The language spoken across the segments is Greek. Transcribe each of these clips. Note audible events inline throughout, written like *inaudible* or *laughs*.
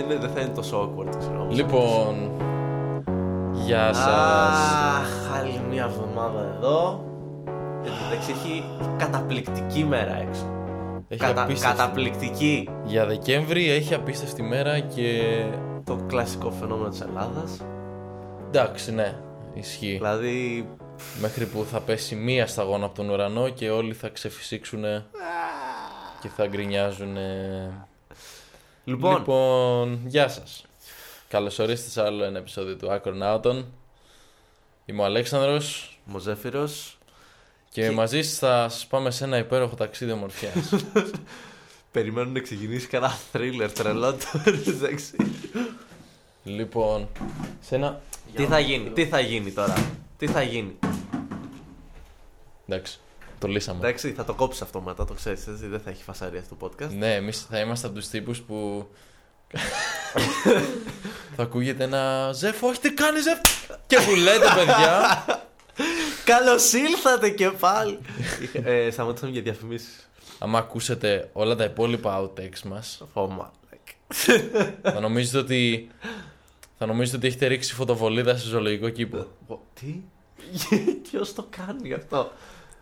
δεν, είναι- δεν θα είναι τόσο awkward, ξέρω. όμως. Λοιπόν, γεια σας. Αχ, άλλη μια εβδομάδα εδώ. Εν τω μεταξύ έχει καταπληκτική μέρα έξω. Έχει Κατα... απίστευτη. Καταπληκτική. Για Δεκέμβρη έχει απίστευτη μέρα και... Το κλασικό φαινόμενο της Ελλάδας. Εντάξει, ναι, ισχύει. Δηλαδή, Μέχρι που θα πέσει μία σταγόνα από τον ουρανό και όλοι θα ξεφυσίξουν και θα γκρινιάζουν. Λοιπόν, Λοιπόν, γεια σας. Καλώς ορίσατε σε άλλο ένα επεισόδιο του Acronauton. Είμαι ο Αλέξανδρος Μοζέφυρος, και, Και- μαζί σας θα σας πάμε σε ένα υπέροχο ταξίδι ομορφιάς. *laughs* περιμένουν να ξεκινήσει κανένα thriller τρελό τώρα, εντάξει. λοιπόν, σε ένα... Τι θα γίνει, τι θα γίνει τώρα, τι θα γίνει; Εντάξει, το λύσαμε. Εντάξει, θα το κόψεις αυτό μετά, το ξέρεις. Δεν θα έχει φασαρία στο podcast. Ναι, εμείς θα είμαστε από τους τύπους που... *laughs* θα ακούγεται ένα «Ζεφ, όχι τι κάνεις Ζεφ» και που λέτε παιδιά *laughs* Καλώς ήλθατε και πάλι. ε, σταματήσαμε για διαφημίσεις. άμα ακούσετε όλα τα υπόλοιπα outtakes μας Φώμα. θα νομίζετε ότι θα νομίζετε ότι έχετε ρίξει φωτοβολίδα σε ζωολογικό κήπο. Τι, *laughs* ποιος το κάνει αυτό;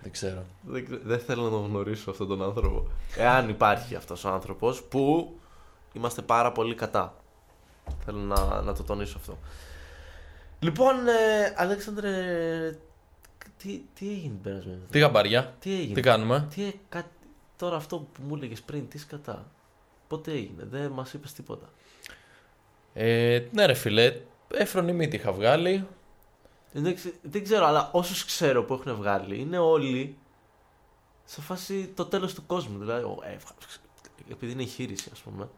Δεν ξέρω. Δεν, ξε- δεν θέλω να τον γνωρίσω αυτόν τον άνθρωπο. Εάν υπάρχει αυτός ο άνθρωπος που είμαστε πάρα πολύ κατά. Θέλω να, να το τονίσω αυτό. Λοιπόν, ε, Αλέξανδρε, τι, τι έγινε την περασμένη Τι γαμπαριά, Τι έγινε; τι κάνουμε; Τι, ε, κάτι, τώρα αυτό που μου έλεγες πριν, τι σκατά. Πότε έγινε, δεν μας είπες τίποτα. Ε, ναι ρε φίλε, έφρονη μύτη είχα βγάλει. Εντάξει, δεν ξέρω, αλλά όσους ξέρω που έχουν βγάλει είναι όλοι σε φάση το τέλος του κόσμου. Δηλαδή, ο, ε, βγα- επειδή είναι εγχείρηση, ας πούμε.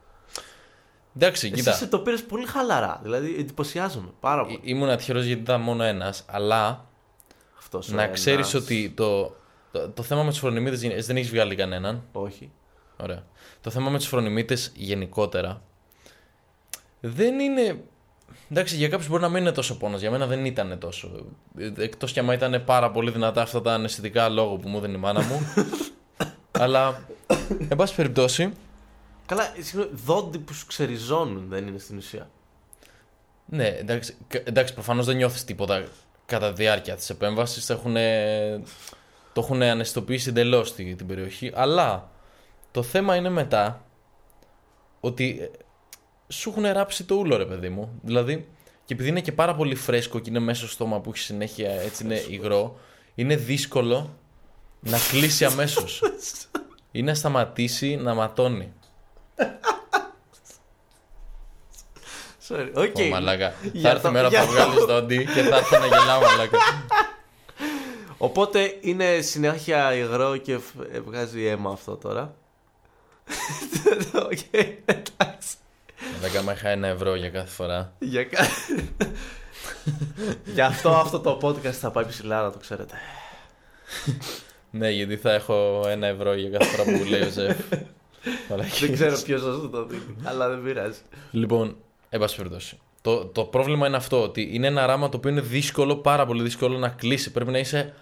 Εντάξει, Εσύ κοίτα, σε το πήρες πολύ χαλαρά. Δηλαδή, εντυπωσιάζομαι πάρα εί- πολύ. ήμουν τυχερός γιατί ήταν μόνο ένας, αλλά Αυτός ο να ένας- ξέρεις ότι το, το, το θέμα με τους φρονιμίτες, εσύ δεν έχεις βγάλει κανέναν. Όχι. Ωραία. Το θέμα με τους φρονιμίτες γενικότερα δεν είναι... Εντάξει, για κάποιους μπορεί να μην είναι τόσο πόνος. Για μένα δεν ήταν τόσο. Εκτός κι άμα ήταν πάρα πολύ δυνατά αυτά τα αναισθητικά λόγω που μου έδινε η μάνα μου. *laughs* Αλλά, εν πάση περιπτώσει, Καλά, ε, συγγνώμη, δόντι που σου ξεριζώνουν δεν είναι στην ουσία. ναι, εντάξει, κα- εντάξει προφανώς δεν νιώθεις τίποτα κατά τη διάρκεια της επέμβασης. Το έχουν, το έχουν αναισθητοποιήσει εντελώς την περιοχή. Αλλά το θέμα είναι μετά ότι ε, σου έχουν ράψει το ούλο, ρε παιδί μου. Δηλαδή, και επειδή είναι και πάρα πολύ φρέσκο και είναι μέσα στο στόμα που έχει συνέχεια έτσι είναι υγρό, είναι δύσκολο να κλείσει αμέσως. *laughs* ή να σταματήσει να ματώνει. Sorry. Οκ. Ω, μαλάκα. θα Για έρθει το- η μέρα που για θα βγάλει δόντι και θα έρθει να γελάω, μαλάκα. *laughs* Οπότε είναι συνέχεια υγρό και φ- ε, βγάζει αίμα αυτό τώρα. *laughs* Οκ, εντάξει. Μαλάκα, να είχα ένα ευρώ για κάθε φορά. Για κα- Γι' αυτό αυτό το podcast θα πάει ψηλά, να το ξέρετε. Ναι, γιατί θα έχω ένα ευρώ για κάθε φορά που λέει ο Ζεφ. Μαλάκες. δεν ξέρω ποιος θα σου το δίνει, αλλά δεν πειράζει. Λοιπόν, εν πάση περιπτώσει. Το, το πρόβλημα είναι αυτό, ότι είναι ένα ράμα το οποίο είναι δύσκολο, πάρα πολύ δύσκολο να κλείσει. Πρέπει να είσαι.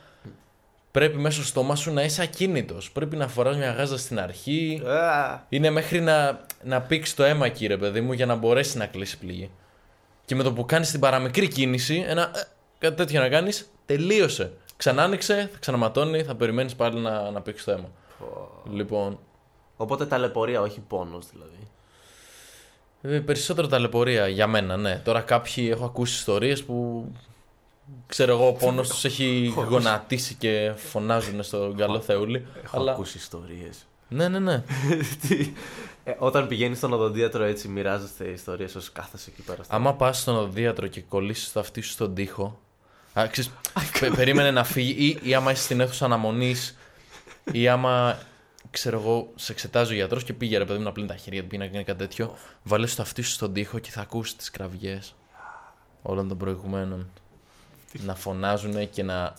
Πρέπει μέσα στο στόμα σου να είσαι ακίνητος. Πρέπει να φοράς μια γάζα στην αρχή. Α, Είναι μέχρι να, να πήξει το αίμα, κύριε παιδί μου, για να μπορέσει να κλείσει πληγή. Και με το που κάνεις την παραμικρή κίνηση, ένα. ε, κάτι τέτοιο να κάνεις, τελείωσε. Ξανά άνοιξε, θα ξαναματώνει, θα περιμένεις πάλι να, να πήξει το αίμα. Λοιπόν, Οπότε ταλαιπωρία, όχι πόνος δηλαδή. Ε, Περισσότερο ταλαιπωρία για μένα, ναι. Τώρα κάποιοι έχω ακούσει ιστορίες που ξέρω εγώ ο πόνος τους έχει γονατίσει και φωνάζουν στον καλό Θεούλη. Έχω Αλλά... ακούσει ιστορίες. Ναι, ναι, ναι. *laughs* ε, όταν πηγαίνεις στον οδοντίατρο έτσι, μοιράζεστε ιστορίες όσο κάθεσαι εκεί πέρα. στο- Άμα πας στον οδοντίατρο και κολλήσεις το αυτί σου στον τοίχο. Α, ξέρεις, πε- περίμενε να φύγει ή, ή άμα είσαι στην αίθουσα αναμονής ή άμα ξέρω εγώ, σε εξετάζει ο γιατρός και πήγε ρε παιδί μου να πλύνει τα χέρια του, πήγε να κάνει κάτι τέτοιο. Βάλες το αυτί σου στον τοίχο και θα ακούσεις τις κραυγές όλων των προηγουμένων. να φωνάζουν και να.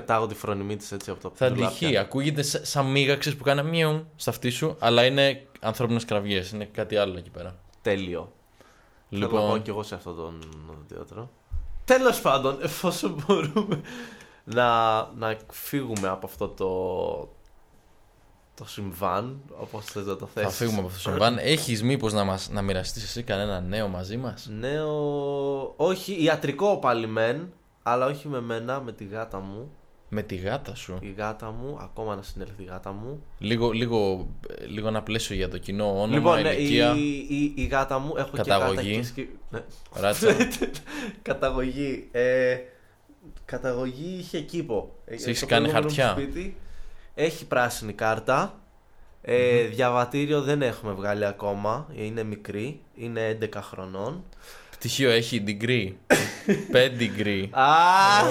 Πετάγω τη φρονιμή της έτσι από το Θα ντουλάπια. τυχεί. Ακούγεται σα- σαν μίγα ξέρεις, που κάνει μιου στα αυτή σου, αλλά είναι ανθρώπινες κραυγές. Είναι κάτι άλλο εκεί πέρα. Τέλειο. Λοιπόν... Θέλω να πάω Λοιπόν, κι εγώ σε αυτόν τον οδοντίατρο. Τέλος πάντων, εφόσον μπορούμε να, να φύγουμε από αυτό το. το συμβάν, όπως θες να το Θα θέσει. φύγουμε από αυτό το συμβάν. Έχεις μήπως να, μας, να μοιραστείς εσύ κανένα νέο μαζί μας; Νέο. Όχι, ιατρικό πάλι μεν, αλλά όχι με μένα, με τη γάτα μου. Με τη γάτα σου. Η γάτα μου, ακόμα να συνέλθει η γάτα μου. Λίγο, λίγο, λίγο ένα πλαίσιο για το κοινό όνομα, λοιπόν, ναι, ηλικία, η, η, η γάτα μου, έχω Καταγωγή. και γάτα και σκι... ναι. ράτσα. *laughs* καταγωγή. Ε, καταγωγή είχε κήπο. Ε, Σε έχεις στο κάνει προηγούμενο μου χαρτιά. Σπίτι, έχει πράσινη κάρτα. Ε, Διαβατήριο δεν έχουμε βγάλει ακόμα. Είναι μικρή. Είναι 11 χρονών. Πτυχίο έχει degree. *laughs* Pedigree. Αχ!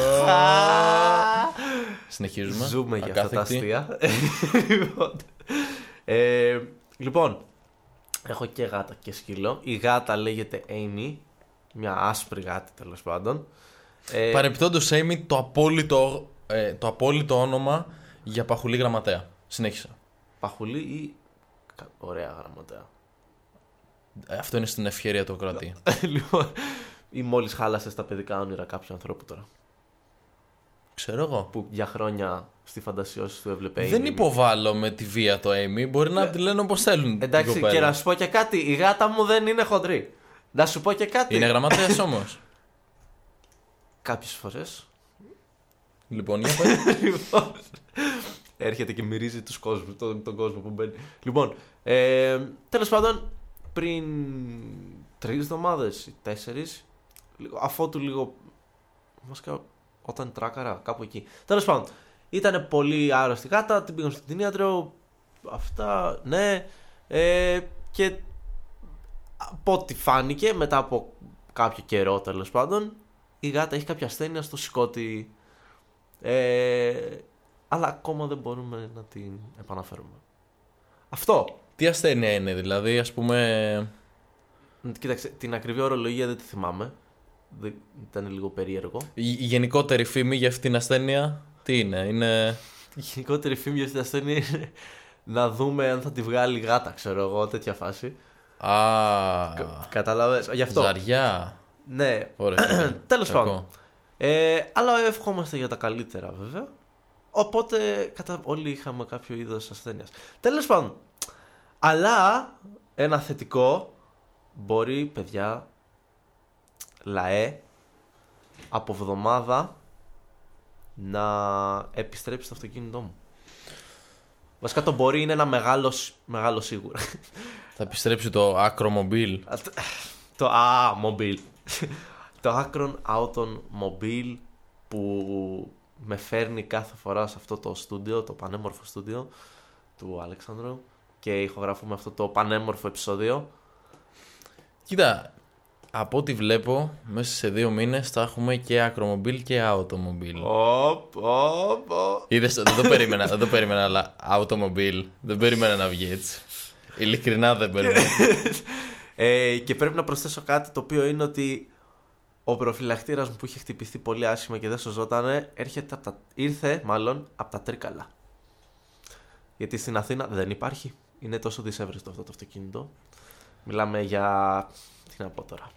Συνεχίζουμε. Ζούμε για αυτά τα Ακάθεκτη. αστεία. λοιπόν, ε, λοιπόν, έχω και γάτα και σκύλο. Η γάτα λέγεται Amy. Μια άσπρη γάτη τέλος πάντων. Ε, Παρεπιπτόντως, Amy, το απόλυτο, ε, το απόλυτο όνομα για παχουλή γραμματέα. Συνέχισα. Παχουλή ή. κα- Ωραία γραμματέα. Ε, Αυτό είναι στην ευκαιρία του κρατή. *laughs* λοιπόν, ή μόλις χάλασες τα παιδικά όνειρα κάποιου ανθρώπου τώρα. Ξέρω εγώ. Που για χρόνια στη φαντασιώση του έβλεπε. Δεν Amy. υποβάλλω με τη βία το Amy. Μπορεί να τη λένε όπως θέλουν. την Ε, Εντάξει, κοπέλα. και να σου πω και κάτι. Η γάτα μου δεν είναι χοντρή. Να σου πω και κάτι. Είναι γραμματέας όμως. *laughs* Κάποιες φορές. λοιπόν, για *laughs* πες. λοιπόν, έρχεται και μυρίζει τους κόσμους, τον, τον κόσμο που μπαίνει. Λοιπόν, ε, τέλος πάντων, πριν τρεις εβδομάδες ή τέσσερις, λίγο, αφότου λίγο, βασικά όταν τράκαρα, κάπου εκεί. Τέλος πάντων, ήταν πολύ άρρωστη γάτα, την πήγαμε στην κτηνίατρο, αυτά, ναι, ε, και από ό,τι φάνηκε, μετά από κάποιο καιρό τέλος πάντων, η γάτα έχει κάποια ασθένεια στο σηκώτη ε, αλλά ακόμα δεν μπορούμε να την επαναφέρουμε. Αυτό. Τι ασθένεια είναι, δηλαδή, ας πούμε. Κοίταξε, την ακριβή ορολογία δεν τη θυμάμαι. Δεν, ήταν λίγο περίεργο. Η, η γενικότερη φήμη για αυτήν την ασθένεια, τι είναι, είναι. Η γενικότερη φήμη για αυτή την ασθένεια είναι να δούμε αν θα τη βγάλει γάτα, ξέρω εγώ, τέτοια φάση. Α. Καταλαβες, γι' αυτό. Ζαριά. Ναι, *clears throat* Ωραία. τέλος Κακό. πάντων. Ε, αλλά ευχόμαστε για τα καλύτερα βέβαια. Οπότε κατά, όλοι είχαμε κάποιο είδος ασθένειας. Τέλος πάντων. Αλλά ένα θετικό μπορεί παιδιά λαέ από εβδομάδα να επιστρέψει στο αυτοκίνητό μου. Βασικά το μπορεί είναι ένα μεγάλος, σ- μεγάλο σίγουρα. Θα επιστρέψει το Acromobil. Α, το- Το α, mobile. το Acron Auton Mobile που με φέρνει κάθε φορά σε αυτό το στούντιο, το πανέμορφο στούντιο του Αλέξανδρου και ηχογραφούμε αυτό το πανέμορφο επεισόδιο. Κοίτα, από ό,τι βλέπω, μέσα σε δύο μήνες θα έχουμε και Acromobil και Automobil. Οπ, οπ, οπ. Είδες, δεν το περίμενα, δεν το περίμενα, αλλά Automobil. Δεν περίμενα να βγει έτσι. Ειλικρινά δεν περίμενα. *laughs* Ε, και πρέπει να προσθέσω κάτι το οποίο είναι ότι ο προφυλακτήρας μου που είχε χτυπηθεί πολύ άσχημα και δεν σωζότανε έρχεται απ τα, ήρθε μάλλον από τα τρίκαλα. Γιατί στην Αθήνα δεν υπάρχει. Είναι τόσο δυσέβρεστο αυτό το αυτοκίνητο. Μιλάμε για. Τι να πω τώρα.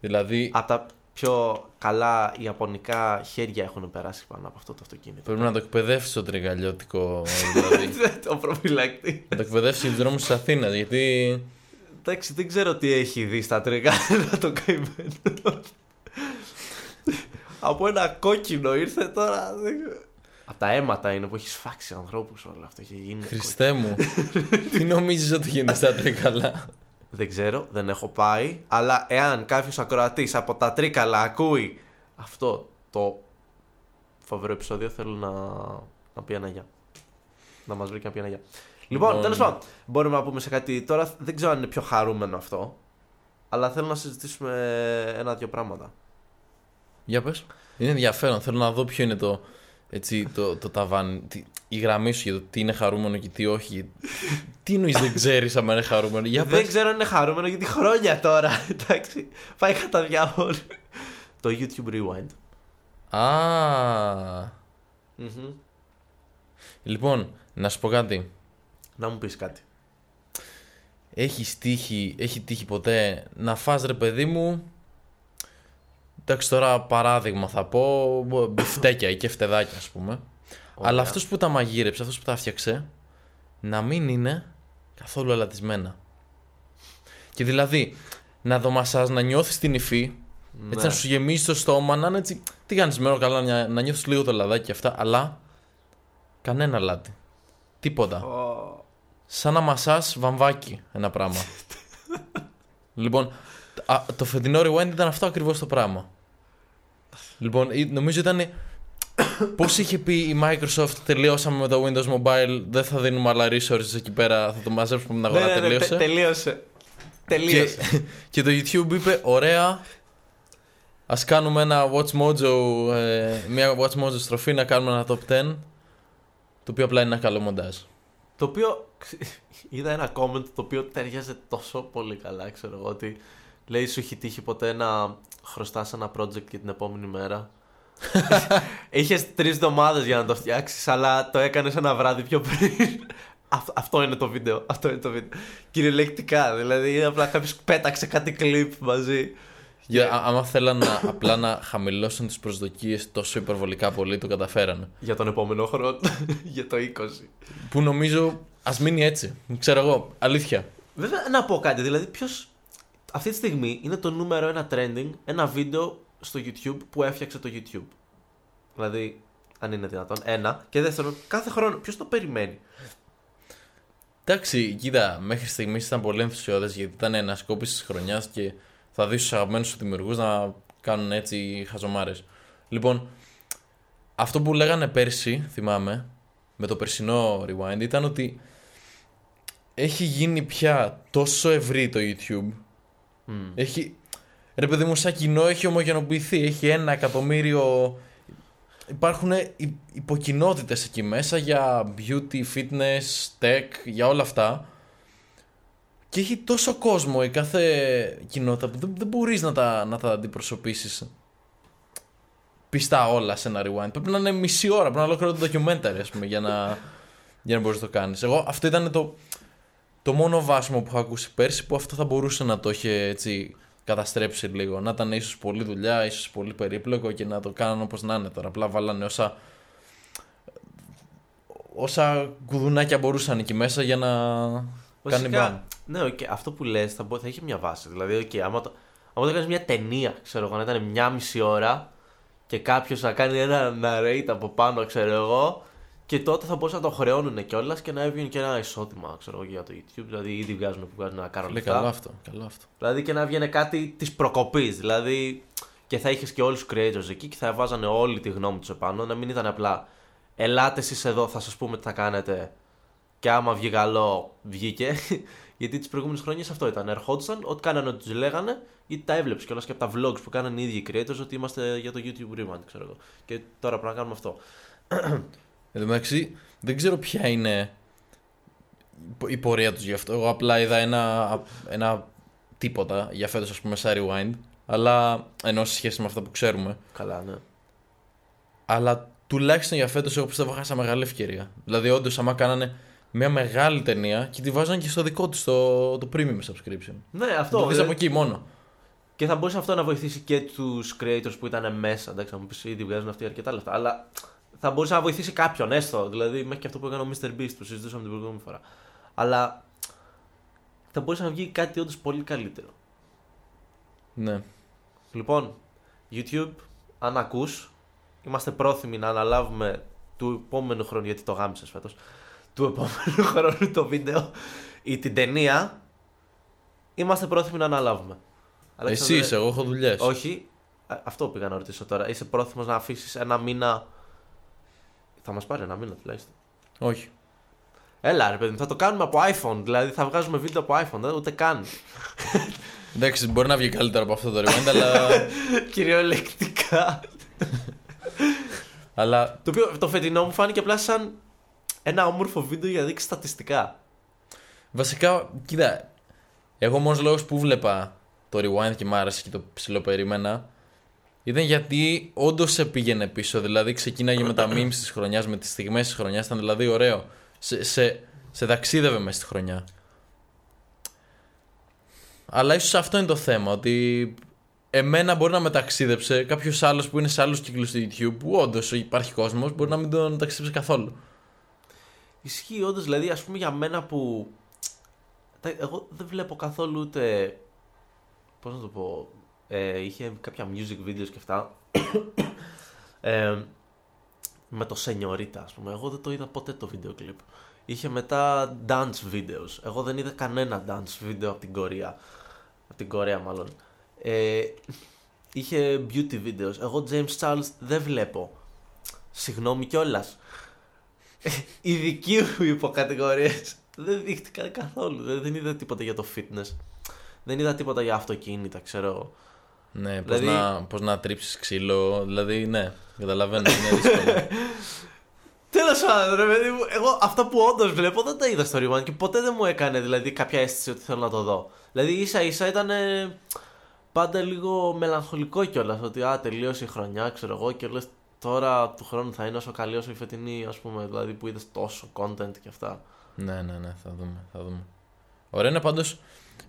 δηλαδή, Από τα πιο καλά ιαπωνικά χέρια έχουν περάσει πάνω από αυτό το αυτοκίνητο. πρέπει να το εκπαιδεύσεις το τριγαλιώτικο. Δηλαδή. *laughs* το προφυλακτή. να το εκπαιδεύσεις στους δρόμους της Αθήνας, γιατί Εντάξει, δεν ξέρω τι έχει δει στα τρίκαλα *laughs* το καημένο. Από ένα κόκκινο ήρθε τώρα. Από τα αίματα είναι που έχεις σφάξει ανθρώπους όλο αυτό. Έχει γίνει. Χριστέ μου, *laughs* τι νομίζεις ότι γίνεται στα τρίκαλα. Δεν ξέρω, δεν έχω πάει. Αλλά εάν κάποιος ακροατής από τα τρίκαλα ακούει αυτό το φοβερό επεισόδιο, θέλω να, να πει ένα γεια. Να μας βρει και να πει ένα γεια. Λοιπόν, Λοιπόν. τέλος πάντων, μπορούμε να πούμε σε κάτι τώρα. Δεν ξέρω αν είναι πιο χαρούμενο αυτό. Αλλά θέλω να συζητήσουμε ένα-δύο πράγματα. Για πες. Είναι ενδιαφέρον. Θέλω να δω ποιο είναι το, έτσι, το, το ταβάνι, τι- η γραμμή σου για το τι είναι χαρούμενο και τι όχι. τι εννοείς δεν ξέρεις αν είναι χαρούμενο. Για δεν πες. ξέρω αν είναι χαρούμενο γιατί χρόνια τώρα. *laughs* Εντάξει, πάει κατά διάβολο. το YouTube Rewind. Α, Μμμ. λοιπόν, να σου πω κάτι. Να μου πεις κάτι. Έχεις τύχει, έχει τύχει ποτέ να φας ρε παιδί μου. Εντάξει τώρα παράδειγμα θα πω μπιφτέκια ή και φτεδάκια ας πούμε. Ωραία. Αλλά αυτός που τα μαγείρεψε, αυτός που τα φτιάξε, να μην είναι καθόλου αλατισμένα. Και δηλαδή, να δω μασάζ, να νιώθεις την υφή, Ναι. έτσι να σου γεμίσεις το στόμα, να είναι έτσι. Τι κάνεις μέρο καλά, να, να νιώθεις λίγο το λαδάκι και αυτά, αλλά κανένα αλάτι. Τίποτα. Ω, Σαν να μασάς βαμβάκι ένα πράγμα. *laughs* λοιπόν, α, το φετινό rewind ήταν αυτό ακριβώς το πράγμα. Λοιπόν, ή- νομίζω ήταν. Πώς είχε πει η Microsoft, τελειώσαμε με το Windows Mobile, δεν θα δίνουμε άλλα resources εκεί πέρα, θα το μαζέψουμε με την αγορά, ναι, ναι, ναι, τελείωσε. τε- τελείωσε. και, Τελείωσε. *laughs* και το YouTube είπε, ωραία, ας κάνουμε ένα Watch Mojo, ε, μια Watch Mojo στροφή, να κάνουμε ένα top 10, το οποίο απλά είναι ένα καλό μοντάζ. Το οποίο *laughs* είδα ένα comment το οποίο ταιριάζει τόσο πολύ καλά, ξέρω εγώ, ότι λέει σου έχει τύχει ποτέ να χρωστάς ένα project για την επόμενη μέρα. *laughs* Είχες τρεις εβδομάδες για να το φτιάξεις, αλλά το έκανες ένα βράδυ πιο πριν. *laughs* Αυτό, αυτό είναι το βίντεο. Αυτό είναι το βίντεο. Κυριολεκτικά. Δηλαδή, απλά κάποιος πέταξε κάτι κλιπ μαζί. Για, α- άμα θέλαν να, απλά να χαμηλώσουν τις προσδοκίες τόσο υπερβολικά πολύ, το καταφέρανε. Για τον επόμενο χρόνο. *laughs* για το 20. Που νομίζω ας μείνει έτσι. Ξέρω εγώ, αλήθεια. Βέβαια, να πω κάτι. Δηλαδή, ποιος. Αυτή τη στιγμή είναι το νούμερο ένα trending ένα βίντεο στο YouTube που έφτιαξε το YouTube. Δηλαδή, αν είναι δυνατόν. Ένα. Και δεύτερον, κάθε χρόνο. Ποιος το περιμένει; Εντάξει, κοίτα, μέχρι στιγμής ήταν πολύ ενθουσιώδες γιατί ήταν ανασκόπηση της χρονιάς και θα δεις τους αγαπημένους σου δημιουργούς να κάνουν έτσι χαζομάρες. Λοιπόν, αυτό που λέγανε πέρσι, θυμάμαι, με το περσινό Rewind ήταν ότι έχει γίνει πια τόσο ευρύ το YouTube Μμ. Έχει. Ρε παιδί μου, σαν κοινό έχει ομογενοποιηθεί. Έχει ένα εκατομμύριο. Υπάρχουν υποκοινότητες εκεί μέσα για beauty, fitness, tech, για όλα αυτά. Και έχει τόσο κόσμο η κάθε κοινότητα που δεν, δεν μπορείς να τα, να τα αντιπροσωπήσεις πιστά όλα σε ένα rewind. Πρέπει να είναι μισή ώρα, πρέπει να είναι ολόκληρο το documentary, ας πούμε, για να, για να μπορείς να το κάνεις. Εγώ αυτό ήταν το, το μόνο βάσιμο που έχω ακούσει πέρσι που αυτό θα μπορούσε να το είχε έτσι καταστρέψει λίγο. Να ήταν ίσως πολλή δουλειά, ίσως πολύ περίπλοκο και να το κάνανε όπως να είναι τώρα. Απλά βάλανε όσα. όσα κουδουνάκια μπορούσαν εκεί μέσα για να κάνει Βασικά, μπαμ. Ναι, οκ, αυτό που λες θα, μπο- θα είχε μια βάση. Δηλαδή, οκ, άμα το, άμα το κάνεις μια ταινία, ξέρω εγώ, να ήταν μια μισή ώρα και κάποιος να κάνει ένα narrate από πάνω, ξέρω εγώ, και τότε θα μπορούσαν να το χρεώνουν κιόλας και να έβγαινε και ένα εισόδημα, ξέρω εγώ, για το YouTube. Δηλαδή, ήδη βγάζουν που βγάζουν ένα κάρο Λέει καλό αυτό. Καλό αυτό. Δηλαδή και να βγαίνει κάτι της προκοπής. Δηλαδή και θα είχες και όλους τους creators εκεί και θα βάζανε όλη τη γνώμη τους επάνω. Να μην ήταν απλά ελάτε εσείς εδώ, θα σας πούμε τι θα κάνετε. Και άμα βγει καλό, βγήκε. *laughs* γιατί τις προηγούμενες χρονιές αυτό ήταν. Ερχόντουσαν, ό,τι κάνανε ό,τι τους λέγανε, γιατί τα έβλεψε κιόλας και από τα vlogs που κάνανε οι ίδιοι οι creators ότι είμαστε για το YouTube Rewind, ξέρω εγώ. Και τώρα πρέπει να κάνουμε αυτό. *clears throat* Εν τω μεταξύ, δεν ξέρω ποια είναι η πορεία τους γι' αυτό. Εγώ απλά είδα ένα, ένα τίποτα για φέτος, ας πούμε, σαν rewind. Αλλά ενώ σε σχέση με αυτά που ξέρουμε. Καλά, ναι. Αλλά τουλάχιστον για φέτος εγώ πιστεύω χάσα μεγάλη ευκαιρία. Δηλαδή, όντως, άμα κάνανε μια μεγάλη ταινία και τη βάζανε και στο δικό τους το, το premium subscription. Ναι, Αυτό, αυτό. το δεις δηλαδή- από εκεί μόνο. Και θα μπορούσε αυτό να βοηθήσει και τους creators που ήταν μέσα. Εντάξει, θα μου πεις ήδη βγάζουν αυτοί αρκετά λεφτά. Αλλά θα μπορούσε να βοηθήσει κάποιον έστω. Δηλαδή, μέχρι και αυτό που έκανε ο Mr. Beast που συζητούσαμε την προηγούμενη φορά. Αλλά θα μπορούσε να βγει κάτι όντως πολύ καλύτερο. Ναι. Λοιπόν, YouTube, αν ακούς, είμαστε πρόθυμοι να αναλάβουμε του επόμενου χρόνου, γιατί το γάμισες φέτος, του επόμενου *laughs* χρόνου το βίντεο ή την ταινία, είμαστε πρόθυμοι να αναλάβουμε. Εσύ είσαι, εγώ έχω δουλειές. Όχι, α- αυτό πήγα να ρωτήσω τώρα. Είσαι πρόθυμος να αφήσεις ένα μήνα... Θα μας πάρει ένα μήνα τουλάχιστον. Όχι. Έλα ρε παιδί, μου, θα το κάνουμε από iPhone. Δηλαδή θα βγάζουμε βίντεο από iPhone, δεν, ούτε καν. Εντάξει, μπορεί να βγει καλύτερα από αυτό το rewind, αλλά. *laughs* Κυριολεκτικά. αλλά Το οποίο το φετινό μου φάνηκε απλά σαν ένα όμορφο βίντεο για να δείξει στατιστικά. Βασικά, κοίτα, εγώ μόνος λόγος που βλέπα το rewind και μ' άρεσε και το ψιλοπερίμενα ήταν γιατί όντως σε πήγαινε πίσω. Δηλαδή, ξεκίναγε με τα memes της χρονιάς, με τις στιγμές της χρονιάς. Ήταν δηλαδή ωραίο. Σε, σε, σε ταξίδευε μέσα στη χρονιά. Αλλά ίσως αυτό είναι το θέμα. Ότι εμένα μπορεί να με ταξίδεψε κάποιος άλλος που είναι σε άλλους κύκλους στο YouTube, που όντως υπάρχει κόσμος, μπορεί να μην τον ταξίδεψε καθόλου. Ισχύει όντως, δηλαδή, ας πούμε για μένα που. τα- Εγώ δεν βλέπω καθόλου ούτε. Πώς να το πω. Ε, είχε κάποια music videos και αυτά. ε, με το Señorita, ας πούμε. Εγώ δεν το είδα ποτέ το βίντεο κλιπ. Είχε μετά dance videos. Εγώ δεν είδα κανένα dance video από την Κορέα. Από την Κορέα, μάλλον. Ε, είχε beauty videos. Εγώ James Charles δεν βλέπω. Συγγνώμη κιόλας. *laughs* Οι δικοί μου υποκατηγορίες δεν δείχτηκαν καθόλου. Δεν, δεν είδα τίποτα για το fitness. Δεν είδα τίποτα για αυτοκίνητα, ξέρω εγώ. Ναι, πώς, Δηλαδή- να, πώς να τρίψεις ξύλο. Δηλαδή, ναι, καταλαβαίνω, είναι *laughs* δύσκολο. Τέλος πάντων, ρε παιδί μου, εγώ αυτά που όντως βλέπω δεν τα είδα στο Rewind και ποτέ δεν μου έκανε δηλαδή κάποια αίσθηση ότι θέλω να το δω. Δηλαδή ίσα ίσα ήταν ε, πάντα λίγο μελαγχολικό κιόλας. Ότι α, τελείωσε η χρονιά, ξέρω εγώ, και λες τώρα του χρόνου θα είναι όσο καλή όσο η φετινή, ας πούμε. Δηλαδή που είδες τόσο content και αυτά. ναι, ναι, ναι, θα δούμε, θα δούμε. Ωραία είναι πάντως,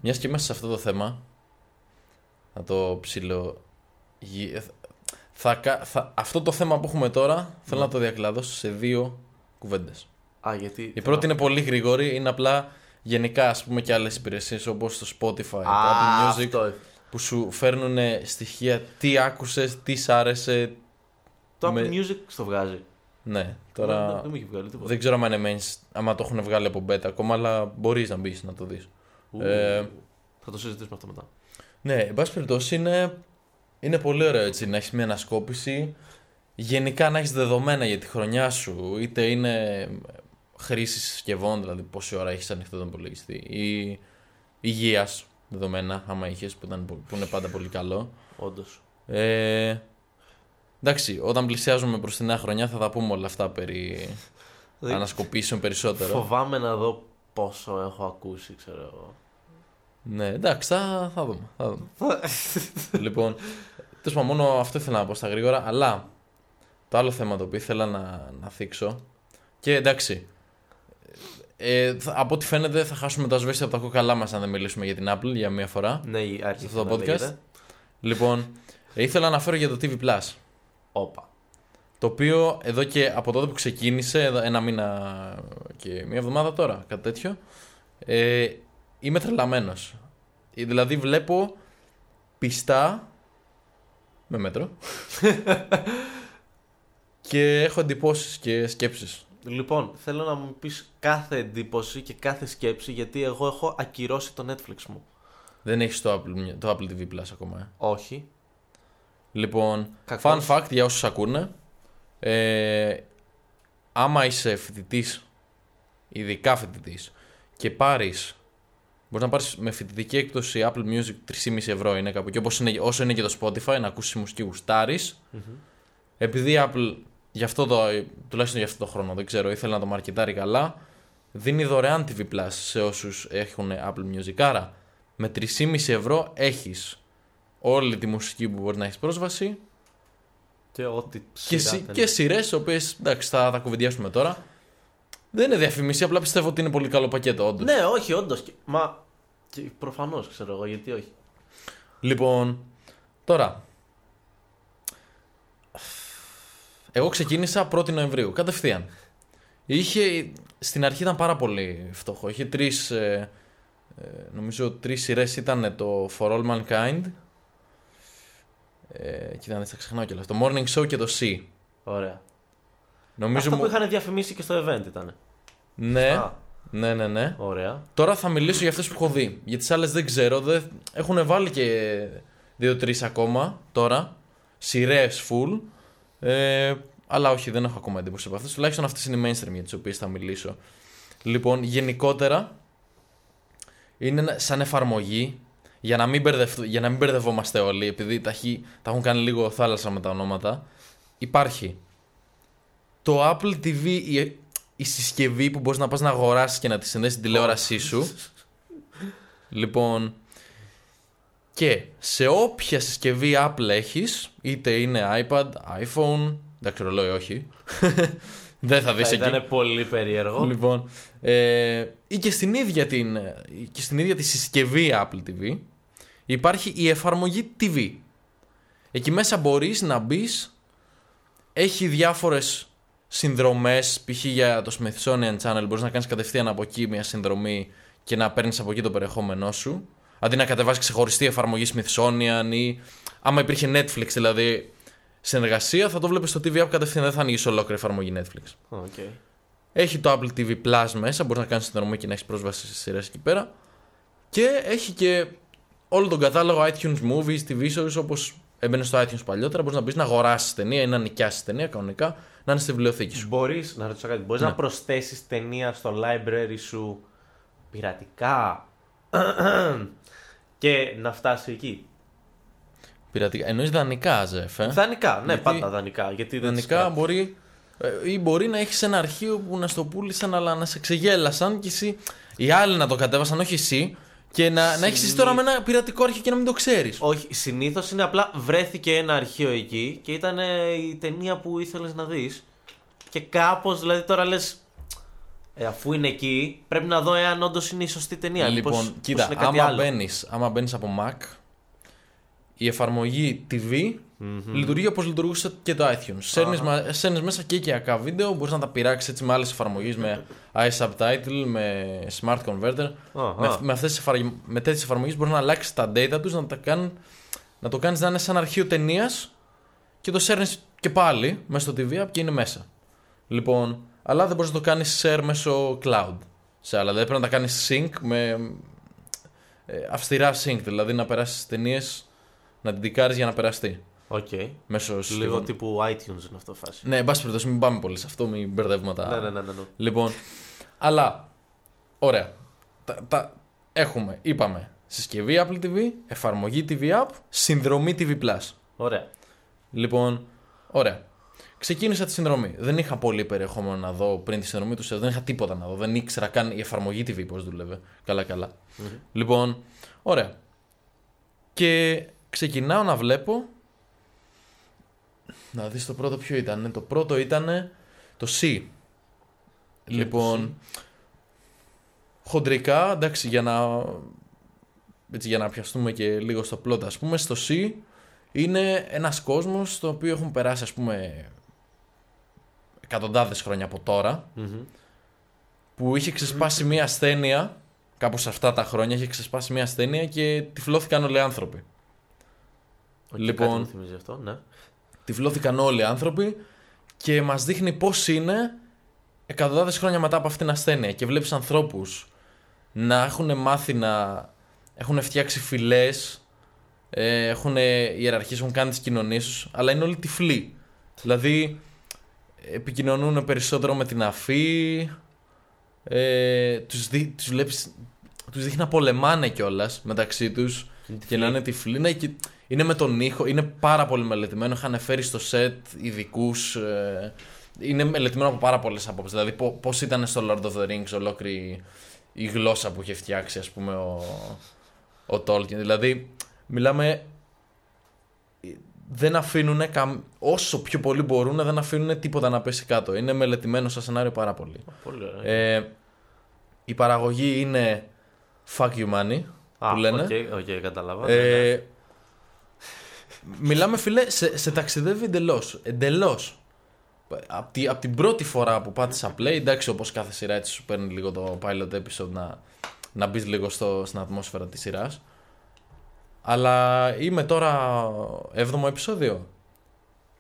μιας και μέσα σε αυτό το θέμα, θα το ψηλο... γυ- Θα, κα- θα, αυτό το θέμα που έχουμε τώρα, θέλω Ναι. να το διακλαδώσω σε δύο κουβέντες. Α, γιατί. Η πρώτη είναι πολύ γρήγορη, είναι απλά γενικά ας πούμε και άλλες υπηρεσίες όπως το Spotify, το Α, Apple Music αυτό. που σου φέρνουν στοιχεία τι άκουσες, τι σ' άρεσε. Το Apple με- Music στο βγάζει. Ναι, Δεν, τώρα δεν μου έχει βγάλει τίποτα. δεν ξέρω αν είναι main, άμα το έχουν βγάλει από beta ακόμα, αλλά μπορείς να μπεις να το δεις. Ου, ε, Θα το συζητήσουμε αυτό μετά. Ναι, εν πάση περιπτώσει είναι, είναι πολύ ωραίο έτσι να έχεις μια ανασκόπηση. Γενικά να έχεις δεδομένα για τη χρονιά σου, είτε είναι χρήσης συσκευών, δηλαδή πόση ώρα έχεις ανοιχτό τον υπολογιστή, ή υγείας δεδομένα, άμα είχες, που, ήταν πο- που είναι πάντα πολύ καλό. Όντως. Ε, εντάξει, όταν πλησιάζουμε προς τη νέα χρονιά θα τα πούμε όλα αυτά περί ανασκοπήσεων περισσότερο. Φοβάμαι να δω πόσο έχω ακούσει, ξέρω εγώ. Ναι, εντάξει, θα, θα δούμε. Θα δούμε. *laughs* λοιπόν, τέλος πάντων, μόνο αυτό ήθελα να πω στα γρήγορα. Αλλά το άλλο θέμα το οποίο ήθελα να, να θίξω. Και εντάξει. Ε, θα- από ό,τι φαίνεται θα χάσουμε το ασβέστη από τα κόκαλά μας αν δεν μιλήσουμε για την Apple για μία φορά. ναι, η άρχισε αυτό το να podcast. λέγεται. Λοιπόν, ε, ήθελα να αναφέρω για το TV Plus. Όπα. Το οποίο εδώ και από τότε που ξεκίνησε, εδώ ένα μήνα και μία εβδομάδα τώρα, κάτι τέτοιο, ε, είμαι τρελαμένος. Ε, Δηλαδή βλέπω πιστά με μέτρο *laughs* και έχω εντυπώσεις και σκέψεις. Λοιπόν, θέλω να μου πεις κάθε εντύπωση και κάθε σκέψη γιατί εγώ έχω ακυρώσει το Netflix μου. Δεν έχεις το Apple, το Apple TV Plus ακόμα. Ε. Όχι. Λοιπόν, Κακώς. fun fact για όσους ακούνε. Ε, άμα είσαι φοιτητής, ειδικά φοιτητής, και πάρεις. Μπορείς να πάρεις με φοιτητική έκπτωση Apple Music 3,5 ευρώ είναι κάπου εκεί, όπως είναι, όσο είναι και το Spotify, να ακούσεις μουσική γουστάρεις. Επειδή η Apple, γι αυτό το, τουλάχιστον για αυτό το χρόνο, δεν ξέρω, ήθελε να το μαρκετάρει καλά, δίνει δωρεάν TV Plus σε όσους έχουν Apple Music. Άρα, με 3,5 ευρώ έχεις όλη τη μουσική που μπορεί να έχεις πρόσβαση Και ό,τι και, σειρά σι- δεν και σειρές, οι οποίες εντάξει θα τα κουβεντιάσουμε τώρα. Δεν είναι διαφήμιση, απλά πιστεύω ότι είναι πολύ καλό πακέτο, όντως. Ναι, όχι, όντως. Μα. Και προφανώς ξέρω εγώ γιατί όχι. Λοιπόν, τώρα. Εγώ ξεκίνησα 1η Νοεμβρίου, κατευθείαν. Είχε, στην αρχή ήταν πάρα πολύ φτωχό. Είχε τρεις. Ε, ε, νομίζω τρεις σειρές ήταν το For All Mankind. Ε, κοίτα, δεν θα ξεχνάω κιόλας. Το Morning Show και το C. Ωραία. Νομίζω Αυτό μου... που είχαν διαφημίσει και στο event ήταν. Ναι, Α, ναι, ναι, ναι. ωραία. Τώρα θα μιλήσω για αυτές που έχω δει. Για τις άλλες δεν ξέρω. Δεν... Έχουν βάλει και δύο-τρεις ακόμα τώρα. Σειρές full. Ε, αλλά όχι, δεν έχω ακόμα εντύπωση από αυτές. Τουλάχιστον αυτές είναι οι mainstream για τις οποίες θα μιλήσω. Λοιπόν, γενικότερα είναι ένα- σαν εφαρμογή για να μην, μπερδευ- για να μην μπερδευόμαστε όλοι, επειδή τα, έχει- τα έχουν κάνει λίγο θάλασσα με τα ονόματα. Υπάρχει το Apple TV, η, η συσκευή που μπορείς να πας να αγοράσεις και να τη συνδέσεις στην τηλεόρασή σου. λοιπόν, και σε όποια συσκευή Apple έχεις, είτε είναι iPad, iPhone, εντάξει ρολόι όχι, *laughs* δεν θα δεις Θα εκεί. ήταν πολύ περίεργο. Λοιπόν, ε, ή και στην, ίδια την, και στην ίδια τη συσκευή Apple TV υπάρχει η εφαρμογή TV. Εκεί μέσα μπορείς να μπεις, έχει διάφορες συνδρομές, π.χ. για το Smithsonian Channel, μπορείς να κάνεις κατευθείαν από εκεί μια συνδρομή και να παίρνεις από εκεί το περιεχόμενό σου. Αντί να κατεβάσεις ξεχωριστή εφαρμογή Smithsonian ή άμα υπήρχε Netflix δηλαδή συνεργασία, θα το βλέπεις στο TV App κατευθείαν, δεν θα ανοίγεις ολόκληρη εφαρμογή Netflix. Okay. Έχει το Apple TV Plus μέσα, μπορείς να κάνεις συνδρομή και να έχεις πρόσβαση σε σειρές εκεί πέρα. Και έχει και όλο τον κατάλογο iTunes Movies, TV shows όπως έμπαινε στο iTunes παλιότερα. Μπορείς να μπεις να αγοράσεις ταινία ή να νοικιάσεις ταινία κανονικά, να είναι στη βιβλιοθήκη σου. Μπορείς να ρωτήσω κάτι, μπορείς Ναι. να προσθέσεις ταινία στο library σου πειρατικά και να φτάσει εκεί; Πειρατικά. Εννοείς δανεικά, Ζεφ. Ε; Δανεικά, ναι, Γιατί- πάντα δανεικά. Γιατί δεν τις Δανεικά κρατάς. μπορεί. ε, ή μπορεί να έχεις ένα αρχείο που να στο πούλησαν, αλλά να σε ξεγέλασαν και εσύ. Οι άλλοι να το κατέβασαν, όχι εσύ. Και να, να έχεις εσύ τώρα με ένα πειρατικό αρχείο και να μην το ξέρεις. Όχι, συνήθως είναι απλά βρέθηκε ένα αρχείο εκεί και ήταν ε, η ταινία που ήθελες να δεις. Και κάπως, δηλαδή τώρα λες. Ε, αφού είναι εκεί, πρέπει να δω εάν όντως είναι η σωστή ταινία. Λοιπόν, Μήπως- κοίτα, μήπως είναι κάτι άμα άλλο. μπαίνεις, άμα μπαίνεις από Mac, η εφαρμογή TV λειτουργεί όπως λειτουργούσε και το iTunes. Σέρνεις, μα- σέρνεις μέσα και οικιακά βίντεο, μπορείς να τα πειράξεις έτσι με άλλες εφαρμογές, με iSubtitle, με Smart Converter. Α, με, α. αυ- με, αυτές τις εφαρ- με τέτοιες εφαρμογές μπορείς να αλλάξεις τα data τους, να, τα κάνουν, να το κάνεις να είναι σαν αρχείο ταινίας και το σέρνεις και πάλι μέσα στο TV app και είναι μέσα. Λοιπόν, αλλά δεν μπορείς να το κάνεις share μέσω cloud. Σε άλλα, δηλαδή πρέπει να τα κάνεις sync με ε, αυστηρά sync, δηλαδή να περάσεις ταινίες να την τικάρεις για να περαστεί. Οκ. Μέσω Λίγο συσκευών. τύπου iTunes είναι αυτό φάση. Ναι, εν πάση περιπτώσει, μην πάμε πολύ σε αυτό, μην μπερδεύουμε τα. Ναι, ναι, ναι, ναι, ναι. Λοιπόν, αλλά, ωραία. Τα, τα έχουμε, είπαμε, συσκευή Apple TV, εφαρμογή TV App, συνδρομή TV Plus. Ωραία. Λοιπόν, ωραία. Ξεκίνησα τη συνδρομή. Δεν είχα πολύ περιεχόμενο να δω πριν τη συνδρομή τους, δεν είχα τίποτα να δω. Δεν ήξερα καν η εφαρμογή TV πώς δούλευε. Καλά-καλά. Λοιπόν, ωραία. Και ξεκινάω να βλέπω. Να δεις το πρώτο ποιο ήταν. Το πρώτο ήταν το C. λοιπόν, χοντρικά, εντάξει, για να, έτσι, για να πιαστούμε και λίγο στο plot, ας πούμε, στο See είναι ένας κόσμος στο οποίο έχουν περάσει, ας πούμε, εκατοντάδες χρόνια από τώρα, Μμμ. που είχε ξεσπάσει μια ασθένεια, κάπως σε αυτά τα χρόνια είχε ξεσπάσει μια ασθένεια και τυφλώθηκαν όλοι οι άνθρωποι. Οκ, Λοιπόν. Κάτι μου θυμίζει αυτό, ναι. Τυφλώθηκαν όλοι οι άνθρωποι και μας δείχνει πώς είναι εκατοντάδες χρόνια μετά από αυτήν την ασθένεια και βλέπεις ανθρώπους να έχουν μάθει να έχουν φτιάξει φυλές, ε, έχουν ιεραρχίες, έχουν κάνει τις κοινωνίες τους, αλλά είναι όλοι τυφλοί. Δηλαδή επικοινωνούν περισσότερο με την αφή, ε, τους, δει, τους, βλέπεις, τους δείχνει να πολεμάνε κιόλας μεταξύ τους Είναι και τυφλοί. να είναι τυφλοί. Ναι, και είναι με τον ήχο, είναι πάρα πολύ μελετημένο. Είχαν φέρει στο σετ ειδικούς. Ε, είναι μελετημένο από πάρα πολλές απόψεις. Δηλαδή, πώς ήταν στο Lord of the Rings ολόκληρη η γλώσσα που είχε φτιάξει, ας πούμε, ο, ο Tolkien. Δηλαδή, μιλάμε. Δεν αφήνουν καμ... όσο πιο πολύ μπορούν δεν αφήνουν τίποτα να πέσει κάτω. Είναι μελετημένο σαν σενάριο πάρα πολύ. Πολύ ωραία. Ε, η παραγωγή είναι fuck you money Α, που λένε. Οκ, οκ, κατάλαβα. ναι, ναι. Ε, μιλάμε, φίλε, σε, σε ταξιδεύει εντελώς. Εντελώς. Από τη, απ' την πρώτη φορά που πάτησα play, εντάξει, όπως κάθε σειρά έτσι σου παίρνει λίγο το pilot episode να, να μπεις λίγο στο, στην ατμόσφαιρα της σειράς. Αλλά είμαι τώρα 7ο επεισόδιο.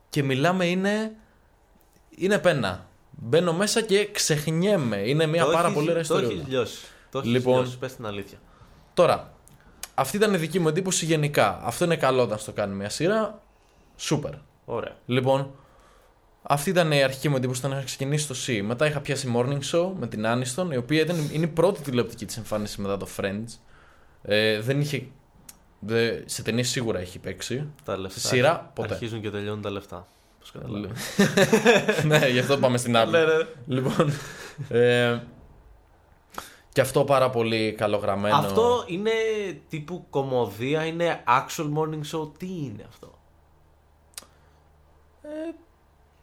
Και μιλάμε είναι. Είναι πένα. Μπαίνω μέσα και ξεχνιέμαι. Είναι μια Το πάρα έχεις- πολύ ωραία Το ιστορία. έχεις λιώσει. Το έχεις Λοιπόν. λιώσει, πες την αλήθεια. Τώρα, αυτή ήταν η δική μου εντύπωση γενικά. Αυτό είναι καλό όταν στο κάνει μια σειρά. Σούπερ. Ωραία. Λοιπόν, αυτή ήταν η αρχική μου εντύπωση όταν είχα ξεκινήσει το C. Μετά είχα πιάσει Morning Show με την Aniston, η οποία ήταν, είναι η πρώτη τηλεοπτική της εμφάνιση μετά το Friends. Ε, δεν είχε. Δε, σε ταινίες σίγουρα έχει παίξει. Τα λεφτά. Στη σειρά, ποτέ. Αρχίζουν και τελειώνουν τα λεφτά. Πώς καταλαβαίνω. *laughs* ναι, γι' αυτό πάμε στην άλλη. Ναι, ναι, ναι. λοιπόν. Ε, και αυτό πάρα πολύ καλογραμμένο. Αυτό είναι τύπου κομμωδία, είναι actual morning show. Τι είναι αυτό;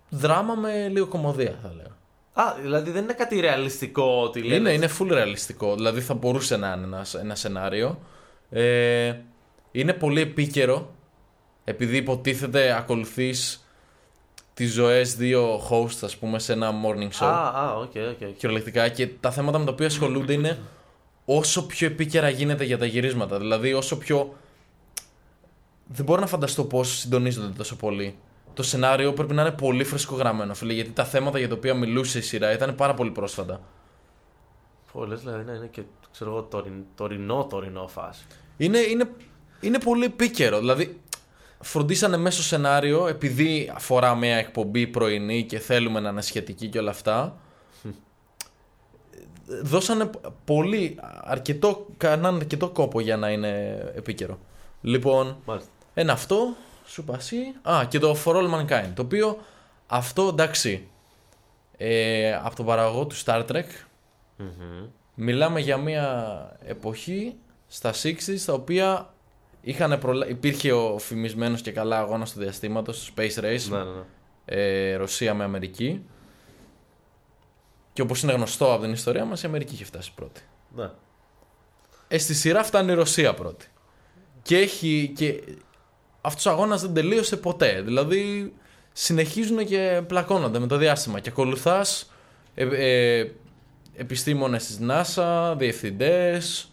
Δράμα με λίγο κομμωδία, θα λέω. Α, δηλαδή δεν είναι κάτι ρεαλιστικό ότι λένε. Είναι, είναι full ρεαλιστικό. Δηλαδή θα μπορούσε να είναι ένα, ένα σενάριο. Ε, είναι πολύ επίκαιρο επειδή υποτίθεται ακολουθείς τις ζωές δύο hosts ας πούμε σε ένα morning show Α, α, οκ, οκ. οκ. κυριολεκτικά και τα θέματα με τα οποία ασχολούνται είναι όσο πιο επίκαιρα γίνεται για τα γυρίσματα. Δηλαδή, όσο πιο. Δεν μπορώ να φανταστώ πώς συντονίζονται τόσο πολύ. Το σενάριο πρέπει να είναι πολύ φρεσκογραμμένο, φίλε, γιατί τα θέματα για τα οποία μιλούσε η σειρά ήταν πάρα πολύ πρόσφατα. Πω, λες, δηλαδή να είναι και ξέρω εγώ τωριν- τωρινό τωρινό φάση. Είναι, είναι, είναι πολύ επίκαιρο. Δηλαδή, φροντίσανε μέσω σενάριο, επειδή αφορά μια εκπομπή πρωινή και θέλουμε να είναι σχετική και όλα αυτά, δώσανε πολύ, αρκετό, κάνανε αρκετό κόπο για να είναι επίκαιρο. Λοιπόν, Μάλιστα. ένα αυτό, σου είπα εσύ. Α, και το For All Mankind, το οποίο αυτό εντάξει, ε, από τον παραγωγό του Star Trek, Μμμ. Μιλάμε για μια εποχή στα 60s τα οποία είχαν προλα... υπήρχε ο φημισμένος και καλά αγώνας του διαστήματος, το Space Race, Ναι, ναι, ναι. ε, Ρωσία με Αμερική. Και όπως είναι γνωστό από την ιστορία μας, η Αμερική είχε φτάσει πρώτη. ναι. Ε, στη σειρά φτάνει η Ρωσία πρώτη. Και, έχει, και αυτός ο αγώνας δεν τελείωσε ποτέ. Δηλαδή συνεχίζουν και πλακώνονται με το διάστημα. Και ακολουθάς ε, ε, επιστήμονες της NASA, διευθυντές,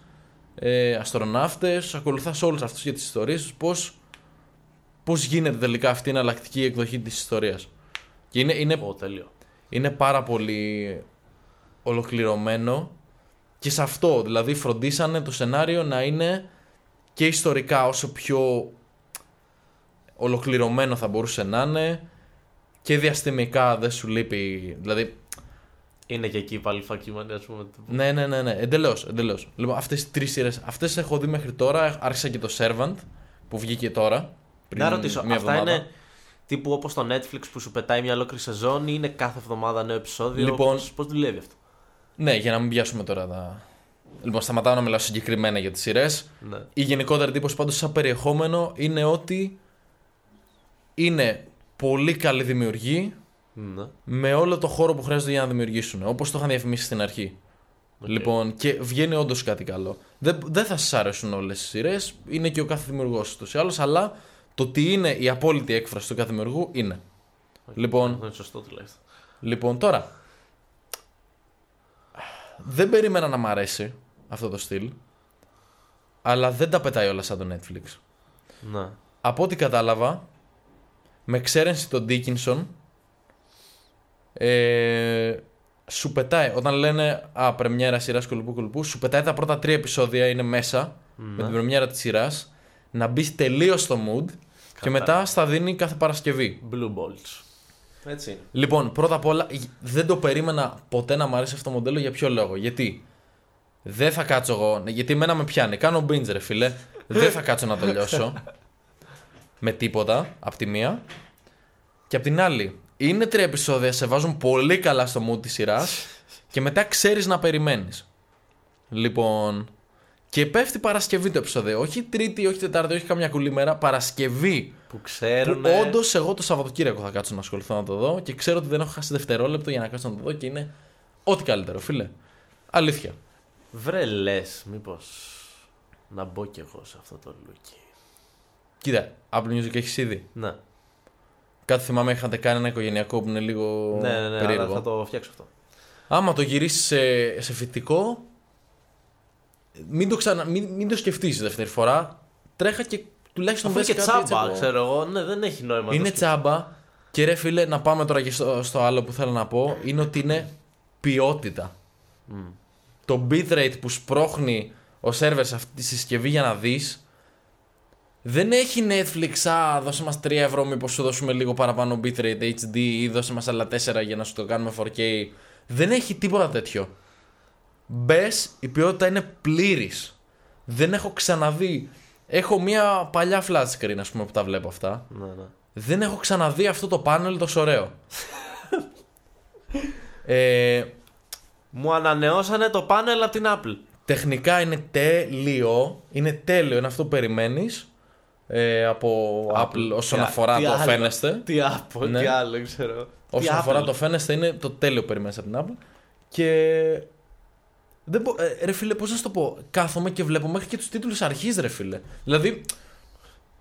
ε, αστροναύτες. Ακολουθάς όλους αυτούς για τις ιστορίες τους. Πώς, πώς γίνεται τελικά αυτή η εναλλακτική εκδοχή της ιστορίας. Και είναι, είναι Ω, τέλειο. είναι πάρα πολύ ολοκληρωμένο και σε αυτό, δηλαδή φροντίσανε το σενάριο να είναι και ιστορικά όσο πιο ολοκληρωμένο θα μπορούσε να είναι και διαστημικά δεν σου λείπει, δηλαδή Είναι και εκεί πάλι φακίμανοι, ας πούμε. ναι, ναι, ναι, ναι, εντελώς, εντελώς. Λοιπόν, αυτές τις τρεις σειρές, αυτές έχω δει μέχρι τώρα, άρχισα και το Servant που βγήκε τώρα. πριν Να ρωτήσω, μία αυτά εβδομάδα. είναι τύπου όπως το Netflix που σου πετάει μια ολόκληρη σεζόν ή είναι κάθε εβδομάδα νέο επεισόδιο; Λοιπόν- Πώς, πώς δουλεύει αυτό; Ναι, για να μην πιάσουμε τώρα τα... Λοιπόν, σταματάω να μιλάω συγκεκριμένα για τις σειρές. Ναι. η γενικότερη εντύπωση πάντως σαν περιεχόμενο είναι ότι είναι πολύ καλή δημιουργοί ναι. με όλο το χώρο που χρειάζεται για να δημιουργήσουν. Όπως το είχαν διαφημίσει στην αρχή. Οκ. Λοιπόν, και βγαίνει όντως κάτι καλό. Δεν, δεν θα σας αρέσουν όλες τις σειρές. Είναι και ο κάθε δημιουργός τους ή άλλως. Αλλά το ότι είναι η απόλυτη έκφραση του κάθε δημιουργού είναι. Λοιπόν, Αυτό είναι σωστό τουλάχιστον. λοιπόν, τώρα. Δεν περίμενα να μ' αρέσει αυτό το στυλ. Αλλά δεν τα πετάει όλα σαν το Netflix. Ναι. Από ό,τι κατάλαβα, με εξαίρεση τον Dickinson, ε, σου πετάει, όταν λένε Α, πρεμιέρα σειράς κολυπού κολυπού, σου πετάει τα πρώτα τρία επεισόδια, είναι μέσα, με Ναι. την πρεμιέρα της σειράς, να μπεις τελείως στο mood και μετά στα δίνει κάθε Παρασκευή. Blue Balls. Έτσι είναι. Λοιπόν, πρώτα απ' όλα, δεν το περίμενα ποτέ να μου αρέσει αυτό το μοντέλο για ποιο λόγο. Γιατί; Δεν θα κάτσω εγώ, ναι, γιατί εμένα με πιάνει. Κάνω binge, ρε φίλε. δεν θα κάτσω να το λιώσω *laughs* με τίποτα από τη μία. Και απ' την άλλη, είναι τρία επεισόδια, σε βάζουν πολύ καλά στο mood της σειράς και μετά ξέρεις να περιμένεις. Λοιπόν. Και πέφτει Παρασκευή το επεισόδιο. Όχι Τρίτη, όχι Τετάρτη, όχι καμιά κουλή μέρα. Παρασκευή. Που Που ξέρουν. όντως εγώ το Σαββατοκύριακο θα κάτσω να ασχοληθώ να το δω και ξέρω ότι δεν έχω χάσει δευτερόλεπτο για να κάτσω να το δω και είναι ό,τι καλύτερο, φίλε. Αλήθεια. Βρε λες, μήπως. Να μπω κι εγώ σε αυτό το λούκι. Κοίτα, Apple Music έχεις ήδη. Ναι. Κάτι θυμάμαι είχατε κάνει ένα οικογενειακό που είναι λίγο ναι, ναι, ναι, περίεργο. αλλά θα το φτιάξω αυτό. Άμα το γυρίσεις σε, σε φοιτητικό, μην το, ξανα, μην, μην το σκεφτείς δεύτερη φορά. Τρέχα και τουλάχιστον Αφού δες είναι και κάτι έτσι τσάμπα, από- ξέρω εγώ. Ναι, δεν έχει νόημα. να Είναι το τσάμπα. Και ρε φίλε, να πάμε τώρα και στο, στο άλλο που θέλω να πω, είναι ότι είναι ποιότητα. Μμ. Το bitrate που σπρώχνει ο σερβερς σε αυτή τη συσκευή για να δεις δεν έχει Netflix, α, δώσε μας 3 ευρώ μήπως σου δώσουμε λίγο παραπάνω bitrate HD ή δώσε μας άλλα 4 για να σου το κάνουμε 4K. Δεν έχει τίποτα τέτοιο. Μπες, η ποιότητα είναι πλήρης. Δεν έχω ξαναδεί. Έχω μια παλιά flat screen, ας πούμε, που τα βλέπω αυτά. Ναι, ναι. Δεν έχω ξαναδεί αυτό το πάνελ τόσο ωραίο. ε, Μου ανανεώσανε το πάνελ από την Apple. Τεχνικά είναι τέλειο. Είναι τέλειο, είναι αυτό που περιμένεις. Ε, από Apple, όσον Τι α- αφορά τι το άλλο. φαίνεστε. Τι Apple, Ναι. τι άλλο ξέρω. Όσον Τι αφορά Apple. το φαίνεστε, είναι το τέλειο που περιμένεις από την Apple. Και. Δεν μπο... ε, ρε φίλε, πώς να σου το πω. Κάθομαι και βλέπω μέχρι και τους τίτλους αρχής, ρε φίλε. Δηλαδή,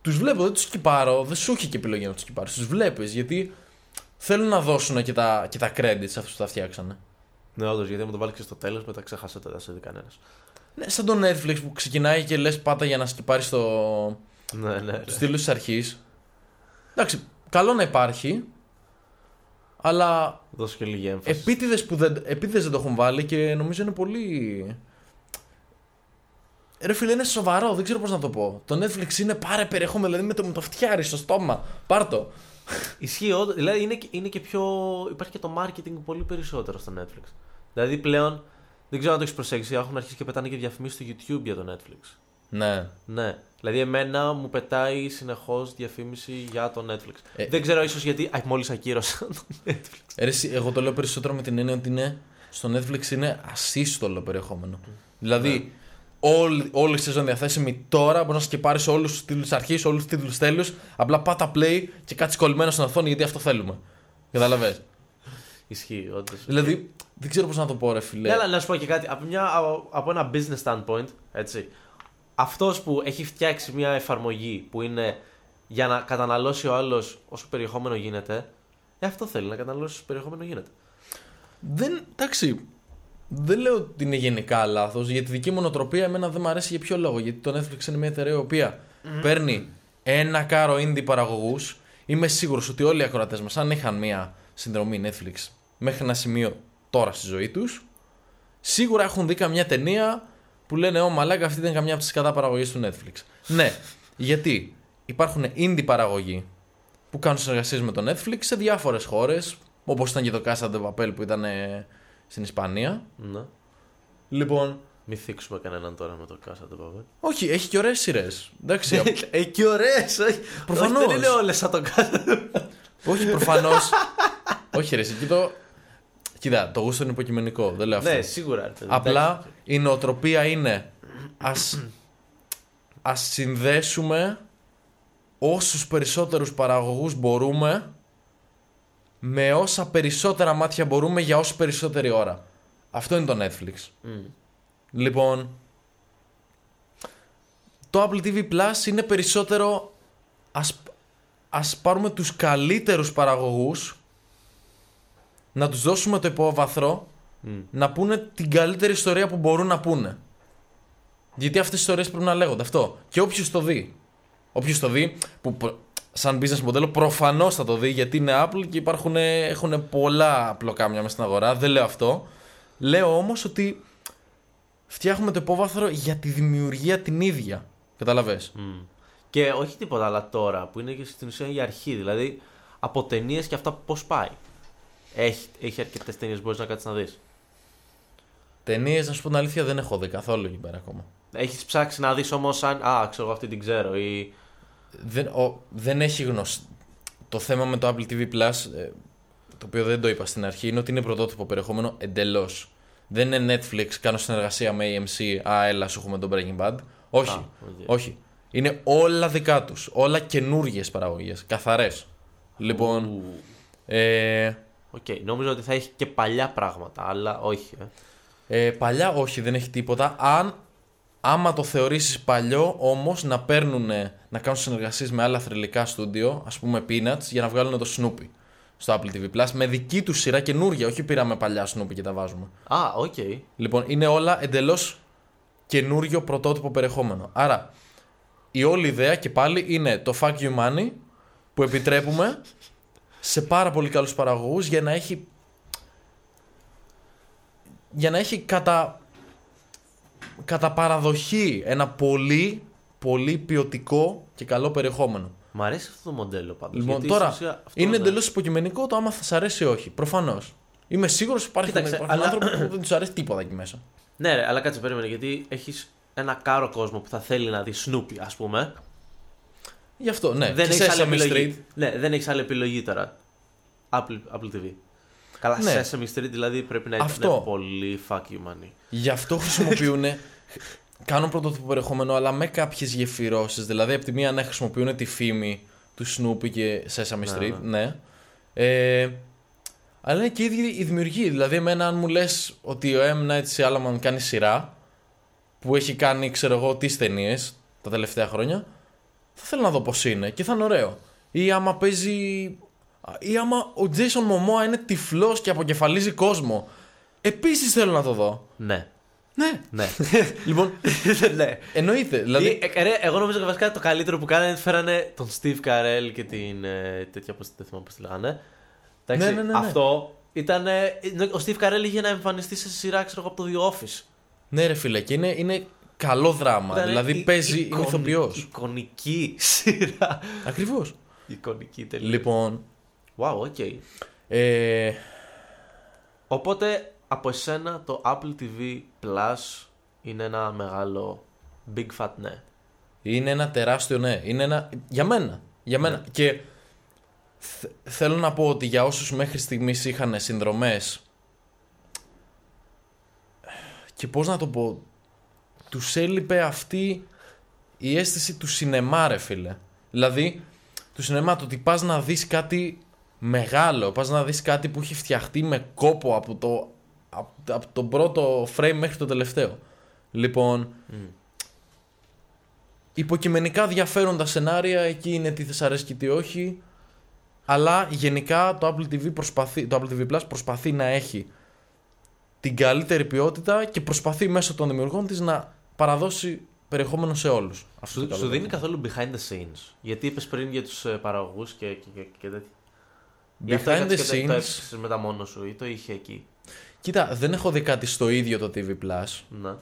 τους βλέπω, δεν τους σκυπάρω. Δεν σου έχει και επιλογή να τους σκυπάρει. Τους βλέπεις γιατί θέλουν να δώσουν και τα, και τα credits σε αυτούς που τα φτιάξανε. Ναι, όντως, γιατί μου το βάλεις και στο τέλος, μετά ξέχασε το, δεν σε δει κανένας. Ναι, σαν το Netflix που ξεκινάει και λες πάτα για να σκυπάρεις το, Ναι, ναι. ναι. το στήλο της αρχής. Εντάξει, καλό να υπάρχει. Αλλά Δώσε και λίγη έμφαση. επίτηδες που δεν, επίτηδες δεν το έχουν βάλει και νομίζω είναι πολύ. Ρε φίλε, είναι σοβαρό, δεν ξέρω πώς να το πω. Το Netflix είναι πάρε περιεχόμενο, δηλαδή με το, με το φτιάρι στο στόμα. Πάρ το. Ισχύει, όντως. δηλαδή είναι, και- είναι και πιο. Υπάρχει και το marketing πολύ περισσότερο στο Netflix. Δηλαδή πλέον, δεν ξέρω αν το έχεις προσέξει, έχουν αρχίσει και πετάνε και διαφημίσεις στο YouTube για το Netflix. Ναι. Ναι. Δηλαδή, εμένα μου πετάει συνεχώς διαφήμιση για το Netflix. Ε, δεν ξέρω ίσως γιατί. Α, μόλις ακύρωσα το Netflix. Ε, ρε, εσύ, εγώ το λέω περισσότερο με την έννοια ότι είναι, στο Netflix είναι ασύστολο περιεχόμενο. Δηλαδή, όλη, όλη η σεζόν διαθέσιμη τώρα μπορείς να σκεπάρει όλους τους τίτλους αρχής, όλους τους τίτλους τέλου. Απλά πάτα play και κάτσεις κολλημένο στην οθόνη γιατί αυτό θέλουμε. Καταλαβες. Ισχύει, όντως. δηλαδή, δεν ξέρω πώς να το πω, ρε φιλέ. Ναι, αλλά να σου πω και κάτι. Από, μια, από- από ένα business standpoint, έτσι. Αυτός που έχει φτιάξει μια εφαρμογή που είναι για να καταναλώσει ο άλλος όσο περιεχόμενο γίνεται, ε, αυτό θέλει να καταναλώσει όσο περιεχόμενο γίνεται. Δεν, εντάξει, δεν λέω ότι είναι γενικά λάθος, γιατί τη δική μου νοοτροπία εμένα δεν μου αρέσει για ποιο λόγο. Γιατί το Netflix είναι μια εταιρεία η οποία παίρνει ένα κάρο indie παραγωγούς. Είμαι σίγουρος ότι όλοι οι ακροατές μας, αν είχαν μια συνδρομή Netflix μέχρι ένα σημείο τώρα στη ζωή τους, σίγουρα έχουν δει καμιά ταινία που λένε Ω μαλάκα, αυτή ήταν καμιά από τις κατά παραγωγέ του Netflix. ναι, γιατί υπάρχουν indie παραγωγοί που κάνουν συνεργασίες με το Netflix σε διάφορες χώρες, όπως ήταν και το Casa de Papel που ήταν ε, στην Ισπανία. Ναι. Λοιπόν, Μην θίξουμε κανέναν τώρα με το Κάσα του Παπέ. όχι, έχει και ωραίες σειρές. Εντάξει, *laughs* απ- Ε, και ωραίες, όχι. Προφανώς. Όχι, Δεν είναι όλες σαν το Κάσα όχι προφανώς. *laughs* όχι, ρε, εσύ, εκεί το. Κοίτα, το γούστο είναι υποκειμενικό, δεν λέω αυτό. Ναι, σίγουρα. ρε παιδί, Απλά εντάξει. η νοοτροπία είναι ας, ας συνδέσουμε όσους περισσότερους παραγωγούς μπορούμε με όσα περισσότερα μάτια μπορούμε για όση περισσότερη ώρα. Αυτό είναι το Netflix. Μμ. Λοιπόν, το Apple TV Plus είναι περισσότερο ας, ας πάρουμε τους καλύτερους παραγωγούς να τους δώσουμε το υπόβαθρο Μμ. να πούνε την καλύτερη ιστορία που μπορούν να πούνε. Γιατί αυτές οι ιστορίες πρέπει να λέγονται αυτό. Και όποιος το δει. Όποιος το δει, που προ- σαν business μοντέλο προφανώς θα το δει γιατί είναι Apple και υπάρχουν, έχουν πολλά πλοκάμια μέσα στην αγορά. Δεν λέω αυτό. Λέω όμως ότι φτιάχνουμε το υπόβαθρο για τη δημιουργία την ίδια. Καταλαβες; Μμ. Και όχι τίποτα αλλά τώρα που είναι και στην ουσία η αρχή. Δηλαδή από ταινίες και αυτά πώς πάει. Έχει, έχει αρκετές ταινίες που μπορείς να κάτσεις να δεις. Ταινίες, να σου πω την αλήθεια, δεν έχω δει καθόλου εκεί πέρα ακόμα. Έχεις ψάξει να δεις όμως αν. Α, ξέρω εγώ αυτή την ξέρω. Ή... δεν, ο, δεν έχει γνωστή. Το θέμα με το Apple TV Plus, ε, το οποίο δεν το είπα στην αρχή, είναι ότι είναι πρωτότυπο περιεχόμενο εντελώς. Δεν είναι Netflix, κάνω συνεργασία με AMC, α, έλα, σου έχουμε το Breaking Bad. Όχι, Α, οκ. όχι. Είναι όλα δικά τους. Όλα καινούργιες παραγωγές. Καθαρές. Λοιπόν. Ου. Ε, Οκ, νόμιζα ότι θα έχει και παλιά πράγματα, αλλά όχι. Ε. ε, παλιά όχι, δεν έχει τίποτα. Αν άμα το θεωρήσεις παλιό, όμως να παίρνουν, να κάνουν συνεργασίες με άλλα θρυλικά στούντιο, ας πούμε Peanuts, για να βγάλουν το Snoopy στο Apple TV Plus με δική τους σειρά καινούργια, όχι πήραμε παλιά Snoopy και τα βάζουμε. Α, οκ. Λοιπόν, είναι όλα εντελώς καινούριο πρωτότυπο περιεχόμενο. Άρα, η όλη ιδέα και πάλι είναι το fuck you money που επιτρέπουμε σε πάρα πολύ καλούς παραγωγούς για να έχει για να έχει κατά κατά παραδοχή ένα πολύ πολύ ποιοτικό και καλό περιεχόμενο. Μ' αρέσει αυτό το μοντέλο πάντως. Λοιπόν, τώρα είναι εντελώς υποκειμενικό το άμα θα σα αρέσει ή όχι. Προφανώς. Είμαι σίγουρος ότι υπάρχουν, Κοίταξε, υπάρχουν αλλά- άνθρωποι που δεν τους αρέσει τίποτα εκεί μέσα. Ναι, ρε, αλλά κάτσε περίμενε γιατί έχεις ένα κάρο κόσμο που θα θέλει να δεις Snoopy, ας πούμε. Γι' αυτό, ναι. δεν Και έχεις άλλη Sesame επιλογή. Street. Ναι, δεν έχεις άλλη επιλογή τώρα. Apple, Apple TV. Καλά, Ναι. Sesame Street δηλαδή πρέπει να Αυτό. είναι πολύ fuck you money. Γι' αυτό χρησιμοποιούν. *laughs* κάνουν πρωτότυπο περιεχόμενο, αλλά με κάποιες γεφυρώσεις. Δηλαδή, από τη μία ναι, χρησιμοποιούν τη φήμη του Snoopy και Sesame Ναι, Street. Ναι. Ε, αλλά είναι και οι ίδιοι οι δημιουργοί. Δηλαδή, εμένα, αν μου λες ότι ο M. Night Shyamalan κάνει σειρά που έχει κάνει, ξέρω εγώ, τις ταινίες τα τελευταία χρόνια, θα θέλω να δω πώς είναι και θα είναι ωραίο. Ή άμα παίζει. Ή άμα ο Jason Momoa είναι τυφλός και αποκεφαλίζει κόσμο. Επίσης θέλω να το δω. Ναι. Ναι. Ναι. *laughs* λοιπόν, *laughs* ναι. εννοείται. Δηλαδή, Ή, ε, ρε, εγώ νομίζω ότι βασικά το καλύτερο που κάνανε φέρανε τον Steve Carell και την. Ε, τέτοια πώς δεν θυμάμαι πώς τη λέγανε. Εντάξει, Ναι, ναι, ναι, ναι. Αυτό ήταν. Ο Steve Carell είχε να εμφανιστεί σε σειρά, ξέρω εγώ, από το The Office. ναι ρε φίλε, και είναι, είναι καλό δράμα. Ήταν δηλαδή η- παίζει, εικονική- είναι ηθοποιός. Εικονική *laughs* σειρά. Ακριβώς. Εικονική τελείως. Λοιπόν, Wow, οκ. ε, Οπότε από εσένα το Apple TV Plus είναι ένα μεγάλο big fat ναι. είναι ένα τεράστιο ναι. Είναι ένα, για μένα. Για μένα. Ναι. Και θ- θέλω να πω ότι για όσους μέχρι στιγμής είχαν συνδρομές και πώς να το πω τους έλειπε αυτή η αίσθηση του σινεμά ρε φίλε. Δηλαδή του σινεμά το ότι πας να δεις κάτι μεγάλο, πας να δεις κάτι που έχει φτιαχτεί με κόπο από το, από, από τον πρώτο frame μέχρι το τελευταίο. Λοιπόν, υποκειμενικά διαφέροντα σενάρια, εκεί είναι τι θες αρέσει και τι όχι. Αλλά γενικά το Apple TV, προσπαθεί, το Apple TV Plus προσπαθεί να έχει την καλύτερη ποιότητα και προσπαθεί μέσω των δημιουργών της να παραδώσει περιεχόμενο σε όλους. Αυτό Σου, το σου καλό. δίνει καθόλου behind the scenes. Γιατί είπες πριν για τους παραγωγούς και, και, και, και τέτοια. Γι' αυτό Behind έκατες the και Το, το scenes. έψαξες μετά μόνος σου ή το είχε εκεί. Κοίτα, δεν έχω δει κάτι στο ίδιο το TV Plus. Να.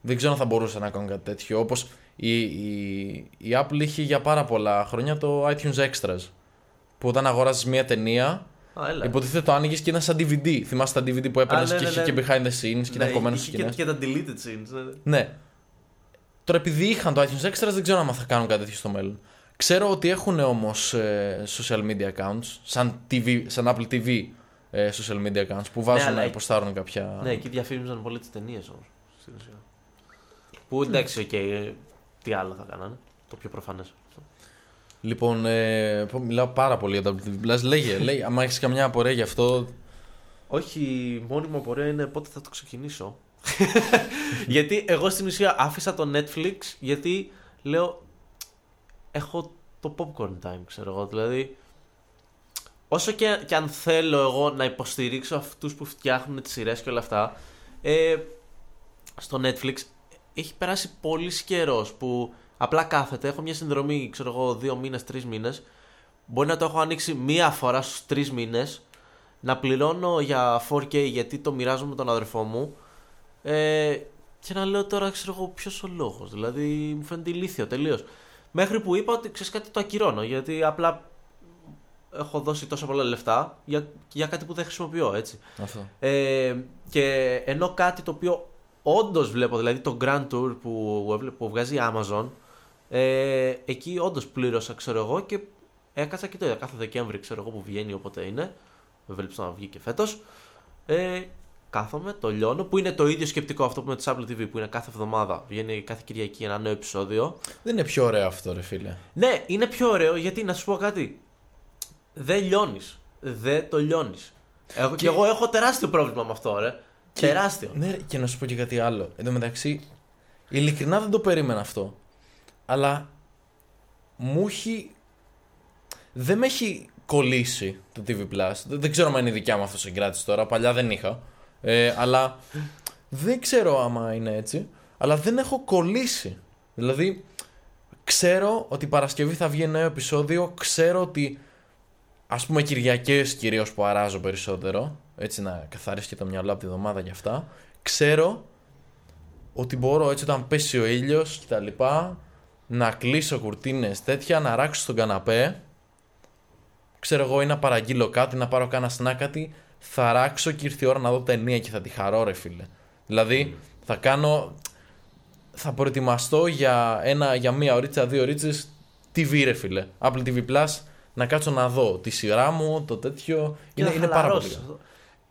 Δεν ξέρω αν θα μπορούσε να κάνω κάτι τέτοιο. Όπως η, η, η Apple είχε για πάρα πολλά χρόνια το iTunes Extras. Που όταν αγόραζε μια ταινία, Α, έλα. υποτίθεται το άνοιγες και ήταν σαν DVD. Θυμάσαι τα DVD που έπαιρνες ναι, και ναι, είχε ναι. και behind the scenes και ήταν Ναι, κομμένος είχε στις και, σκηνές. και τα deleted scenes. ναι, ναι. Ναι. Τώρα επειδή είχαν το iTunes Extras, δεν ξέρω αν θα κάνουν κάτι τέτοιο στο μέλλον. Ξέρω ότι έχουν όμως social media accounts, σαν, TV, σαν Apple TV ε, social media accounts που βάζουν αλλά να εκεί- ποστάρουν κάποια. Ναι, εκεί διαφήμιζαν πολύ τις ταινίες όμως. Στην ουσία. Που εντάξει, οκ, ε, τι άλλο θα κάνανε. Το πιο προφανές. Λοιπόν, ε, πω- μιλάω πάρα πολύ για το Apple TV Plus. Λέγε, *laughs* λέγε, άμα έχεις καμιά απορία γι' αυτό. Όχι, μόνη μου απορία είναι πότε θα το ξεκινήσω. *laughs* γιατί εγώ στην ουσία άφησα το Netflix γιατί λέω έχω το popcorn time, ξέρω εγώ. Δηλαδή, όσο και, και αν θέλω εγώ να υποστηρίξω αυτούς που φτιάχνουν τις σειρές και όλα αυτά, ε, στο Netflix έχει περάσει πολύ καιρός που απλά κάθεται, έχω μια συνδρομή, ξέρω εγώ, δύο μήνες, τρεις μήνες, μπορεί να το έχω ανοίξει μία φορά στους τρεις μήνες, να πληρώνω για 4K γιατί το μοιράζω με τον αδερφό μου ε, και να λέω τώρα ξέρω εγώ ποιος ο λόγος. Δηλαδή μου φαίνεται ηλίθιο τελείως μέχρι που είπα ότι ξέρεις κάτι το ακυρώνω γιατί απλά έχω δώσει τόσα πολλά λεφτά για, για κάτι που δεν χρησιμοποιώ έτσι Αυτό. ε, και ενώ κάτι το οποίο όντως βλέπω, δηλαδή το Grand Tour που, έβλε- που βγάζει η Amazon, ε, εκεί όντως πλήρωσα, ξέρω εγώ, και έκατσα και το είδα κάθε Δεκέμβρη, ξέρω εγώ που βγαίνει όποτε είναι. Ευελπιστώ να βγει και φέτος. Ε, κάθομαι, το λιώνω, που είναι το ίδιο σκεπτικό αυτό που με το Apple TV, που είναι κάθε εβδομάδα. Βγαίνει κάθε Κυριακή ένα νέο επεισόδιο. Δεν είναι πιο ωραίο αυτό, ρε φίλε. Ναι, είναι πιο ωραίο γιατί να σου πω κάτι. Δεν λιώνεις. Δεν το λιώνεις. Εγώ, και... Και- εγώ έχω τεράστιο πρόβλημα με αυτό, ρε. Και- Τεράστιο. Ναι, ρε, και να σου πω και κάτι άλλο. Εν τω μεταξύ, ειλικρινά δεν το περίμενα αυτό. Αλλά μου έχει. Δεν με έχει κολλήσει το TV Plus. Δεν, δεν ξέρω αν είναι η δικιά μου αυτό συγκράτηση τώρα. Παλιά δεν είχα. Ε, αλλά δεν ξέρω άμα είναι έτσι. Αλλά δεν έχω κολλήσει. Δηλαδή, ξέρω ότι Παρασκευή θα βγει ένα νέο επεισόδιο. Ξέρω ότι ας πούμε Κυριακές κυρίως που αράζω περισσότερο έτσι να καθαρίσει και το μυαλό από τη βδομάδα και αυτά ξέρω ότι μπορώ έτσι όταν πέσει ο ήλιος και τα λοιπά να κλείσω κουρτίνες τέτοια, να ράξω στον καναπέ ξέρω εγώ ή να παραγγείλω κάτι, να πάρω κάνα σνά κάτι θα ράξω και ήρθε η ώρα να δω ταινία και θα τη χαρώ ρε φίλε δηλαδή θα κάνω θα προετοιμαστώ για, ένα, για μία ωρίτσα, δύο ωρίτσες TV ρε φίλε. Apple TV Plus να κάτσω να δω τη σειρά μου, το τέτοιο. Και είναι, να είναι πάρα πολύ. χαλαρώσεις. καλό.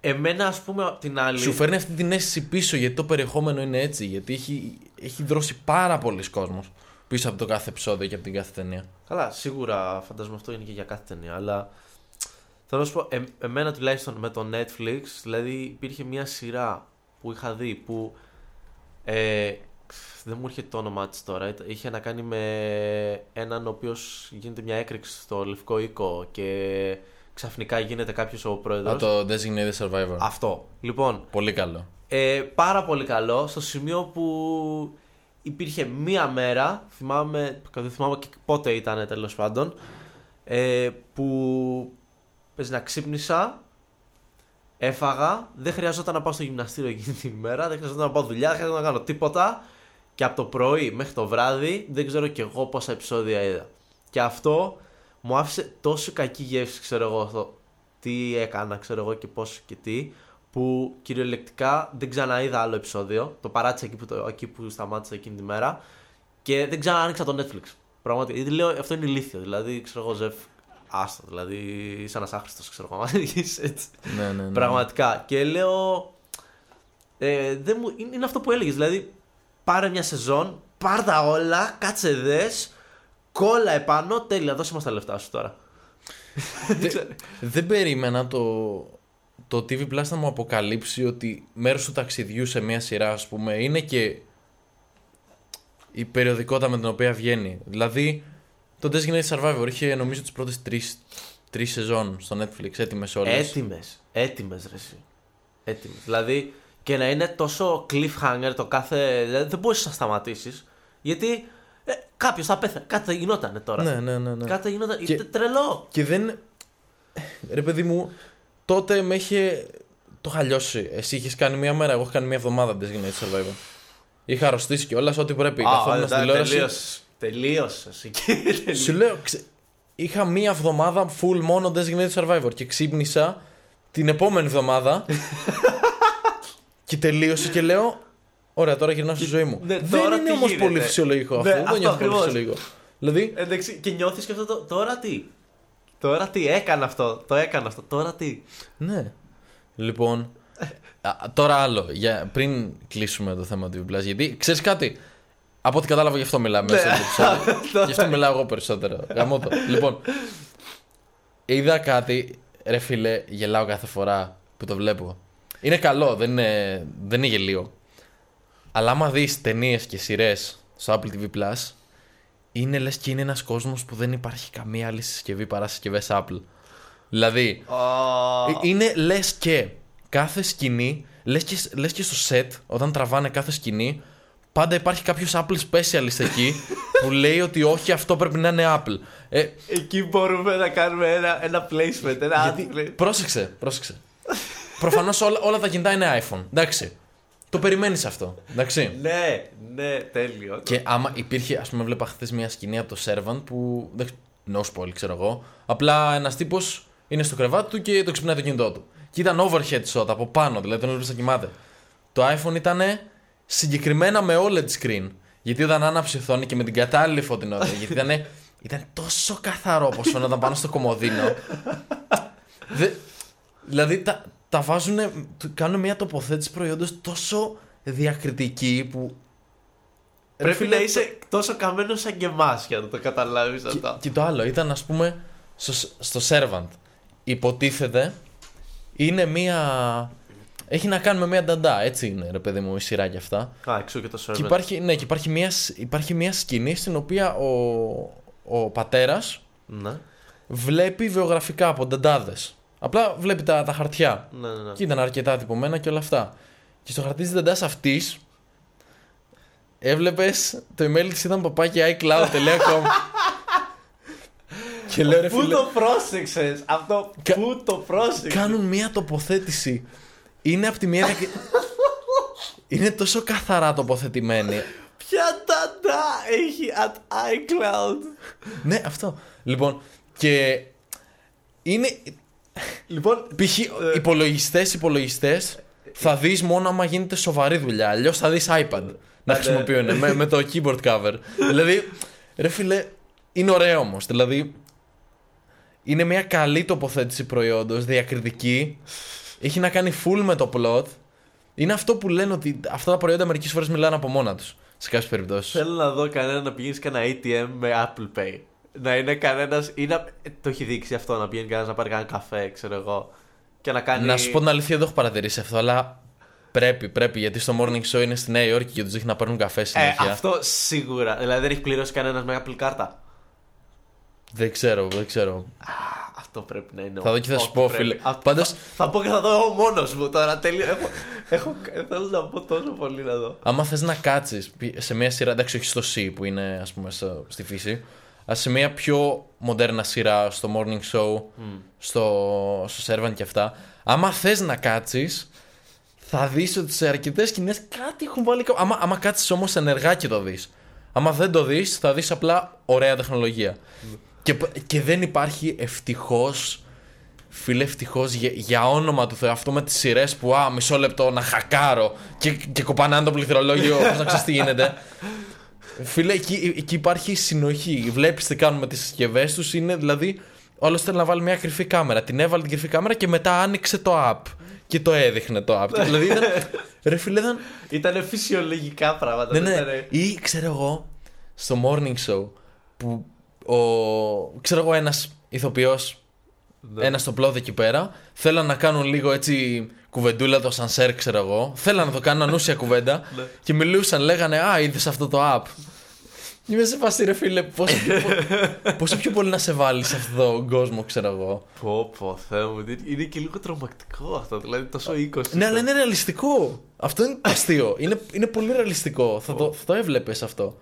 Εμένα, ας πούμε, απ' την άλλη. Σου φέρνει αυτή την αίσθηση πίσω γιατί το περιεχόμενο είναι έτσι. Γιατί έχει, έχει δρώσει πάρα πολλοί κόσμος πίσω από το κάθε επεισόδιο και από την κάθε ταινία. Καλά, σίγουρα φαντάζομαι αυτό είναι και για κάθε ταινία. Αλλά θέλω να σου πω, ε, εμένα τουλάχιστον με το Netflix, δηλαδή υπήρχε μια σειρά που είχα δει που ε, Δεν μου έρχεται το όνομά της τώρα. Είχε να κάνει με έναν ο οποίος γίνεται μια έκρηξη στο λευκό οίκο και ξαφνικά γίνεται κάποιος ο πρόεδρος. Α, το Designated Survivor. Αυτό. Λοιπόν, Πολύ καλό. ε, πάρα πολύ καλό στο σημείο που υπήρχε μία μέρα, θυμάμαι, δεν θυμάμαι και πότε ήταν τέλος πάντων, ε, που πες να ξύπνησα, έφαγα, δεν χρειαζόταν να πάω στο γυμναστήριο εκείνη την ημέρα, δεν χρειαζόταν να πάω δουλειά, δεν χρειαζόταν να κάνω τίποτα και από το πρωί μέχρι το βράδυ δεν ξέρω κι εγώ πόσα επεισόδια είδα. Και αυτό μου άφησε τόσο κακή γεύση, ξέρω εγώ, αυτό, τι έκανα, ξέρω εγώ και πώς και τι, που κυριολεκτικά δεν ξαναείδα άλλο επεισόδιο. Το παράτησα εκεί που, το, εκεί που σταμάτησα εκείνη τη μέρα και δεν ξανά άνοιξα το Netflix. Πραγματικά. Γιατί λέω αυτό είναι ηλίθιο. Δηλαδή, ξέρω εγώ, Ζεφ, άστα. Δηλαδή, είσαι ένα άχρηστο, ξέρω εγώ. άμα *laughs* είσαι έτσι. Ναι, ναι, ναι. Πραγματικά. Και λέω. Ε, δεν μου, είναι, είναι αυτό που έλεγες. Δηλαδή, πάρε μια σεζόν, πάρ τα όλα, κάτσε δες, κόλλα επάνω, τέλεια, δώσε μας τα λεφτά σου τώρα. Δεν- δεν περίμενα το, το TV Plus να μου αποκαλύψει ότι μέρος του ταξιδιού σε μια σειρά, ας πούμε, είναι και η περιοδικότητα με την οποία βγαίνει. Δηλαδή, το Designated Survivor είχε νομίζω τις πρώτες τρεις, τρεις σεζόν στο Netflix, έτοιμες όλες. Έτοιμες. Έτοιμες, ρε. εσύ. Έτοιμες. Δηλαδή και να είναι τόσο cliffhanger το κάθε. Δηλαδή δεν μπορείς να σταματήσεις. Γιατί ε, κάποιος θα πέθανε. Κάτι θα γινόταν τώρα. Ναι, ναι, ναι. ναι. Κάτι θα γινόταν. Και- Και... Τρελό. Και δεν. Ρε παιδί μου, τότε με είχε. Το είχα λιώσει. Εσύ είχες κάνει μία μέρα, εγώ είχα κάνει μία εβδομάδα Designated Survivor. Είχα αρρωστήσει κιόλας ό,τι πρέπει. Καθόμουν στην τηλεόραση. Τελείωσες. Σου λέω, ξε... είχα μία εβδομάδα full μόνο Designated Survivor και ξύπνησα την επόμενη εβδομάδα *laughs* και τελείωσε και λέω. Ωραία, τώρα γυρνάω στη ζωή μου. ναι, δεν τώρα είναι τι όμως γίνεται; πολύ φυσιολογικό αυτό. Ναι, δεν το αυτό νιώθω πολύ ακριβώς. φυσιολογικό. Δηλαδή, Εντάξει, και νιώθεις και αυτό το. Τώρα τι. Τώρα τι έκανα αυτό. Το έκανα αυτό. Τώρα τι. Ναι. Λοιπόν. α, τώρα άλλο. Για, πριν κλείσουμε το θέμα του Plus. Γιατί ξέρεις κάτι. Από ό,τι κατάλαβα γι' αυτό μιλάμε. Ναι. στο επεισόδιο. *laughs* γι' αυτό μιλάω εγώ περισσότερο. Γαμώ το. λοιπόν. Είδα κάτι. Ρε φίλε, γελάω κάθε φορά που το βλέπω. Είναι καλό, δεν είναι, δεν είναι γελίο. Αλλά άμα δεις ταινίες και σειρές στο Apple TV Plus, είναι λες και είναι ένας κόσμος που δεν υπάρχει καμία άλλη συσκευή παρά συσκευές Apple. Δηλαδή, ε, Είναι λες και κάθε σκηνή, λες και, λες και στο set, όταν τραβάνε κάθε σκηνή, πάντα υπάρχει κάποιος Apple specialist εκεί *laughs* που λέει ότι όχι, αυτό πρέπει να είναι Apple. Ε, Εκεί μπορούμε να κάνουμε ένα, ένα placement. Ένα γιατί, ad- πρόσεξε, πρόσεξε. Προφανώς όλα, όλα τα κινητά είναι iPhone. Εντάξει. Το περιμένεις αυτό. Εντάξει. Ναι, ναι, τέλειο. Και άμα υπήρχε, ας πούμε, βλέπα χθες μια σκηνή από το Servant που. εντάξει, No spoil, ξέρω εγώ. Απλά ένας τύπος είναι στο κρεβάτι του και το ξυπνάει το κινητό του. Και ήταν overhead shot από πάνω, δηλαδή τον έβλεπε να κοιμάται. Το iPhone ήταν συγκεκριμένα με OLED screen. Γιατί όταν άναψε η οθόνη και με την κατάλληλη φωτεινότητα. *laughs* γιατί ήταν, ήταν τόσο καθαρό όπω φαίνονταν πάνω στο κομμωδίνο. Δε, δηλαδή τα, τα βάζουν, κάνουν μια τοποθέτηση προϊόντος τόσο διακριτική που Πρέπει φίλε, να είσαι τόσο καμένος σαν και εμάς για να το καταλάβεις Και, αυτό. και το άλλο ήταν, ας πούμε, στο, στο Servant. Υποτίθεται είναι μία. Έχει να κάνει με μία νταντά, έτσι είναι ρε παιδί μου η σειρά και αυτά. Α, εξού και το server. Και υπάρχει, ναι, και υπάρχει μία, σ- υπάρχει μία σκηνή στην οποία ο, ο πατέρας Ναι, βλέπει βιογραφικά από νταντάδες. Απλά βλέπει τα, τα χαρτιά. ναι, ναι. ναι. Και ήταν αρκετά τυπωμένα και όλα αυτά. Και στο χαρτί της νταντάς αυτής έβλεπες το email της ήταν παπάκι iCloud.com. και λέω ρε Πού φίλε, το πρόσεξες; Αυτό, Κα- πού το πρόσεξες; κάνουν μία τοποθέτηση. Είναι από τη μία. και- *laughs* είναι τόσο καθαρά τοποθετημένη. Ποια ταντά έχει at iCloud. ναι, αυτό. Λοιπόν, και είναι. Λοιπόν, Π.χ. υπολογιστές, υπολογιστές θα δεις μόνο άμα γίνεται σοβαρή δουλειά. Αλλιώς θα δεις iPad να ναι. χρησιμοποιούν με, με το keyboard cover. δηλαδή, ρε φίλε, είναι ωραίο όμως. Δηλαδή, είναι μια καλή τοποθέτηση προϊόντος, διακριτική. Έχει να κάνει full με το plot. Είναι αυτό που λένε ότι αυτά τα προϊόντα μερικές φορές μιλάνε από μόνα τους. Σε κάποιες περιπτώσεις. θέλω να δω κανένα να πηγαίνεις και ένα ATM με Apple Pay. Να είναι κανένας. ή να. ε, Το έχει δείξει αυτό, να πηγαίνει κανένας να πάρει κανένα καφέ, ξέρω εγώ. Και να κάνει. Να σου πω την αλήθεια, δεν το έχω παρατηρήσει αυτό, αλλά Πρέπει, πρέπει, γιατί στο morning show είναι στη Νέα Υόρκη και τους δείχνει να παίρνουν καφέ Ε, συνέχεια. αυτό σίγουρα. Δηλαδή δεν έχει πληρώσει κανένας με Apple κάρτα. Δεν ξέρω, δεν ξέρω. Α, αυτό πρέπει να είναι. Θα δω και θα σου ό,τι πω, πρέπει. φίλε. Αυτό- Πάντως- θα, θα πω και θα δω εγώ μόνος μου τώρα. Τέλειο. Έχω, έχω, θέλω να πω τόσο πολύ να δω. Άμα θες να κάτσεις σε μια σειρά, εντάξει, όχι στο C που είναι ας πούμε στο- στη φύση, αλλά σε μια πιο μοντέρνα σειρά, στο morning show, στο, στο Servant και αυτά, άμα θες να κάτσεις, θα δεις ότι σε αρκετές σκηνές κάτι έχουν βάλει. κα- Άμα, άμα κάτσεις όμως ενεργά και το δεις. Άμα δεν το δεις, θα δεις απλά ωραία τεχνολογία. Και, π- και δεν υπάρχει ευτυχώς. Φίλε, ευτυχώς για, για όνομα του Θεού, αυτό με τις σειρές που α, μισό λεπτό να χακάρω και, και κοπανάνε το πληκτρολόγιο, *laughs* πώ να ξέρεις τι γίνεται. Φίλε, εκεί, εκεί υπάρχει συνοχή. Βλέπεις τι κάνουν με τις συσκευές τους. Είναι δηλαδή, όλος θέλει να βάλει μια κρυφή κάμερα. Την έβαλε την κρυφή κάμερα και μετά άνοιξε το app. Και το έδειχνε το app. δηλαδή ήταν. Ρε φίλε, ήταν. Ήταν φυσιολογικά πράγματα. Ναι, δεν ναι. ήτανε- Ή ξέρω εγώ, στο morning show που ο, ξέρω εγώ ένας ηθοποιός Ναι. ένας στο πλόδι εκεί πέρα. Θέλαν να κάνουν λίγο έτσι κουβεντούλα το σανσέρ, ξέρω εγώ. Θέλαν να το κάνουν ανούσια κουβέντα. *laughs* Ναι. και μιλούσαν, λέγανε Α, είδες αυτό το app. Είμαι σε φάση, ρε φίλε, πόσο πιο, πο- *laughs* πόσο πιο πολύ να σε βάλεις σε αυτόν τον κόσμο, ξέρω εγώ. Πω, πω, Θεέ μου. είναι- Είναι και λίγο τρομακτικό αυτό. Δηλαδή τόσο 20. Ναι, αλλά είναι ρεαλιστικό. Αυτό είναι το αστείο. είναι, είναι πολύ ρεαλιστικό. Θα το, θα το έβλεπες αυτό.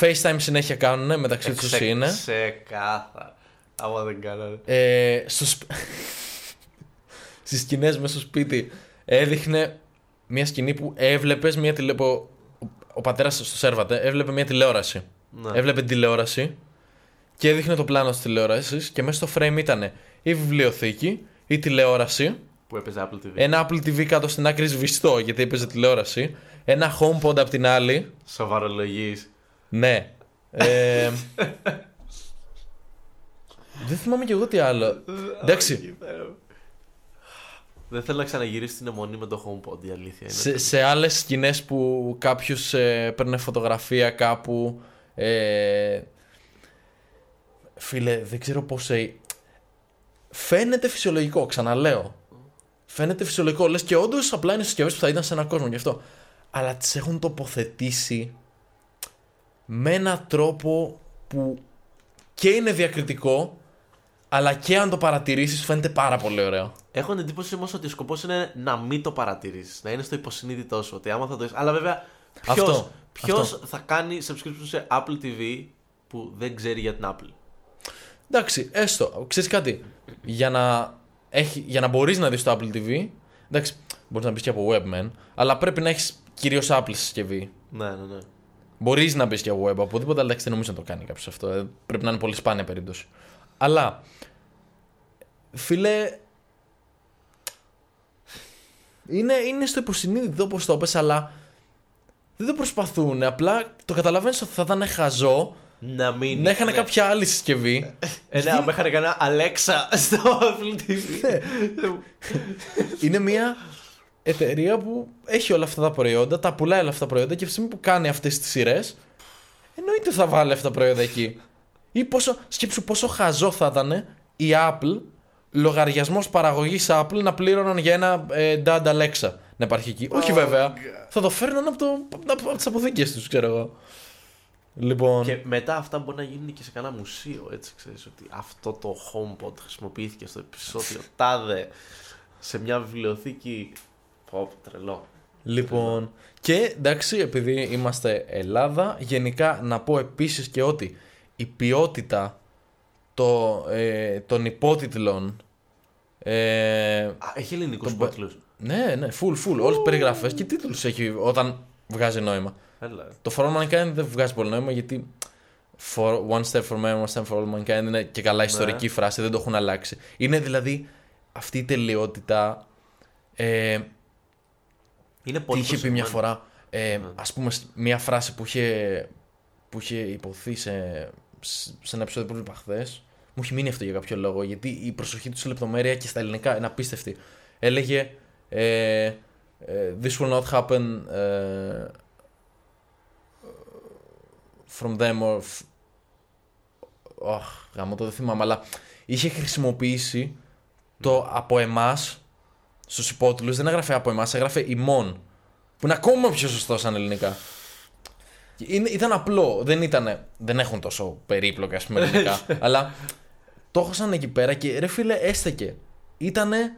FaceTime συνέχεια κάνουν μεταξύ τους Ξε- είναι. Ξεκάθαρα. Άμα δεν κάνανε. Ε, στο σπ... *laughs* Στις σκηνές μέσα στο σπίτι έδειχνε μια σκηνή που έβλεπες μια τηλε... Ο, ο πατέρας στο σέρβατε έβλεπε μια τηλεόραση. Ναι. Έβλεπε την τηλεόραση και έδειχνε το πλάνο της τηλεόρασης και μέσα στο frame ήταν η βιβλιοθήκη, η τηλεόραση, Που έπαιζε Apple TV. ένα Apple TV κάτω στην άκρη σβηστό γιατί έπαιζε τηλεόραση, ένα HomePod από την άλλη, Σοβαρολογή. Ναι. Ε, δεν θυμάμαι κι εγώ τι άλλο. Εντάξει. Δεν θέλω να ξαναγυρίσει την αιμονή με το HomePod, η αλήθεια είναι. σε, σε άλλες σκηνές που κάποιος ε, παίρνε φωτογραφία κάπου ε, φίλε δεν ξέρω πως ε, φαίνεται φυσιολογικό ξαναλέω φαίνεται φυσιολογικό λες και όντως απλά είναι συσκευές που θα ήταν σε έναν κόσμο γι' αυτό αλλά τις έχουν τοποθετήσει με έναν τρόπο που και είναι διακριτικό αλλά και αν το παρατηρήσεις φαίνεται πάρα πολύ ωραίο Έχω την εντύπωση όμως ότι ο σκοπός είναι να μην το παρατηρήσεις. Να είναι στο υποσυνείδητό σου. Ότι άμα θα το έχεις- Αλλά βέβαια, ποιο Αυτό, ποιος αυτό. θα κάνει subscription σε Apple TV που δεν ξέρει για την Apple; Εντάξει, έστω. Ξέρεις κάτι; Για να, έχει, για να μπορείς να δεις το Apple TV. Εντάξει, μπορείς να μπει και από webman. Αλλά πρέπει να έχεις κυρίως Apple στη συσκευή. Ναι, ναι, ναι. Μπορείς να μπει και από web από οπουδήποτε, αλλά εντάξει, δεν νομίζω να το κάνει κάποιος αυτό. Ε, Πρέπει να είναι πολύ σπάνια περίπτωση. Αλλά. Φίλε. Είναι, είναι στο υποσυνείδητο όπως το πες, αλλά δεν το προσπαθούν. Απλά το καταλαβαίνεις ότι θα ήταν χαζό Να μην. να είχαν ναι. κάποια άλλη συσκευή. Ε, ναι, άμα είχαν κανένα Alexa στο Apple TV. Ναι. είναι μια εταιρεία που έχει όλα αυτά τα προϊόντα, τα πουλάει όλα αυτά τα προϊόντα και από τη στιγμή που κάνει αυτές τις σειρές, εννοείται θα βάλει αυτά τα προϊόντα εκεί. Ή πόσο, σκέψου πόσο χαζό θα ήταν η Apple, λογαριασμός παραγωγής Apple να πλήρωναν για ένα ε, Dad Alexa να υπάρχει εκεί. Όχι Oh, βέβαια. God. Θα το φέρνουν από, το, από τις αποθήκες τους, ξέρω εγώ. Λοιπόν. Και μετά αυτά μπορεί να γίνουν και σε κανένα μουσείο, έτσι ξέρεις, ότι αυτό το HomePod χρησιμοποιήθηκε στο επεισόδιο *laughs* τάδε σε μια βιβλιοθήκη. Πω, πω, τρελό. Λοιπόν, και εντάξει, επειδή είμαστε Ελλάδα, γενικά να πω επίσης και ότι η ποιότητα το, ε, των υπότιτλων. Ε, Α, έχει ελληνικούς Τον- τίτλους. ναι, ναι, full, full. Όλες τις περιγραφές και τίτλους έχει όταν βγάζει νόημα. Έλα. Το For All Mankind δεν βγάζει πολύ νόημα γιατί for, One Step for Man, One Step for All Mankind είναι και καλά ιστορική φράση, δεν το έχουν αλλάξει. Είναι δηλαδή αυτή η τελειότητα. Ε, Είναι Τι πολύ είχε πει μια προσεγμένο. φορά, ε, ας πούμε, σ- μια φράση που είχε, που είχε υποθεί σε, σε ένα επεισόδιο που είπα χθες. Μου έχει μείνει αυτό για κάποιο λόγο, γιατί η προσοχή του σε λεπτομέρεια και στα ελληνικά είναι απίστευτη. Έλεγε ε, ε, This will not happen ε, from them or... f- Ωχ, γάμο το δεν θυμάμαι, αλλά είχε χρησιμοποιήσει το από εμάς στους υπότιτλους δεν έγραφε από εμάς, έγραφε ημών. Που είναι ακόμα πιο σωστό σαν ελληνικά. Είναι, ήταν απλό. Δεν, ήταν, δεν έχουν τόσο περίπλοκα ας πούμε, ελληνικά. *laughs* αλλά το έχασαν εκεί πέρα και ρε φίλε έστεκε. Ήτανε.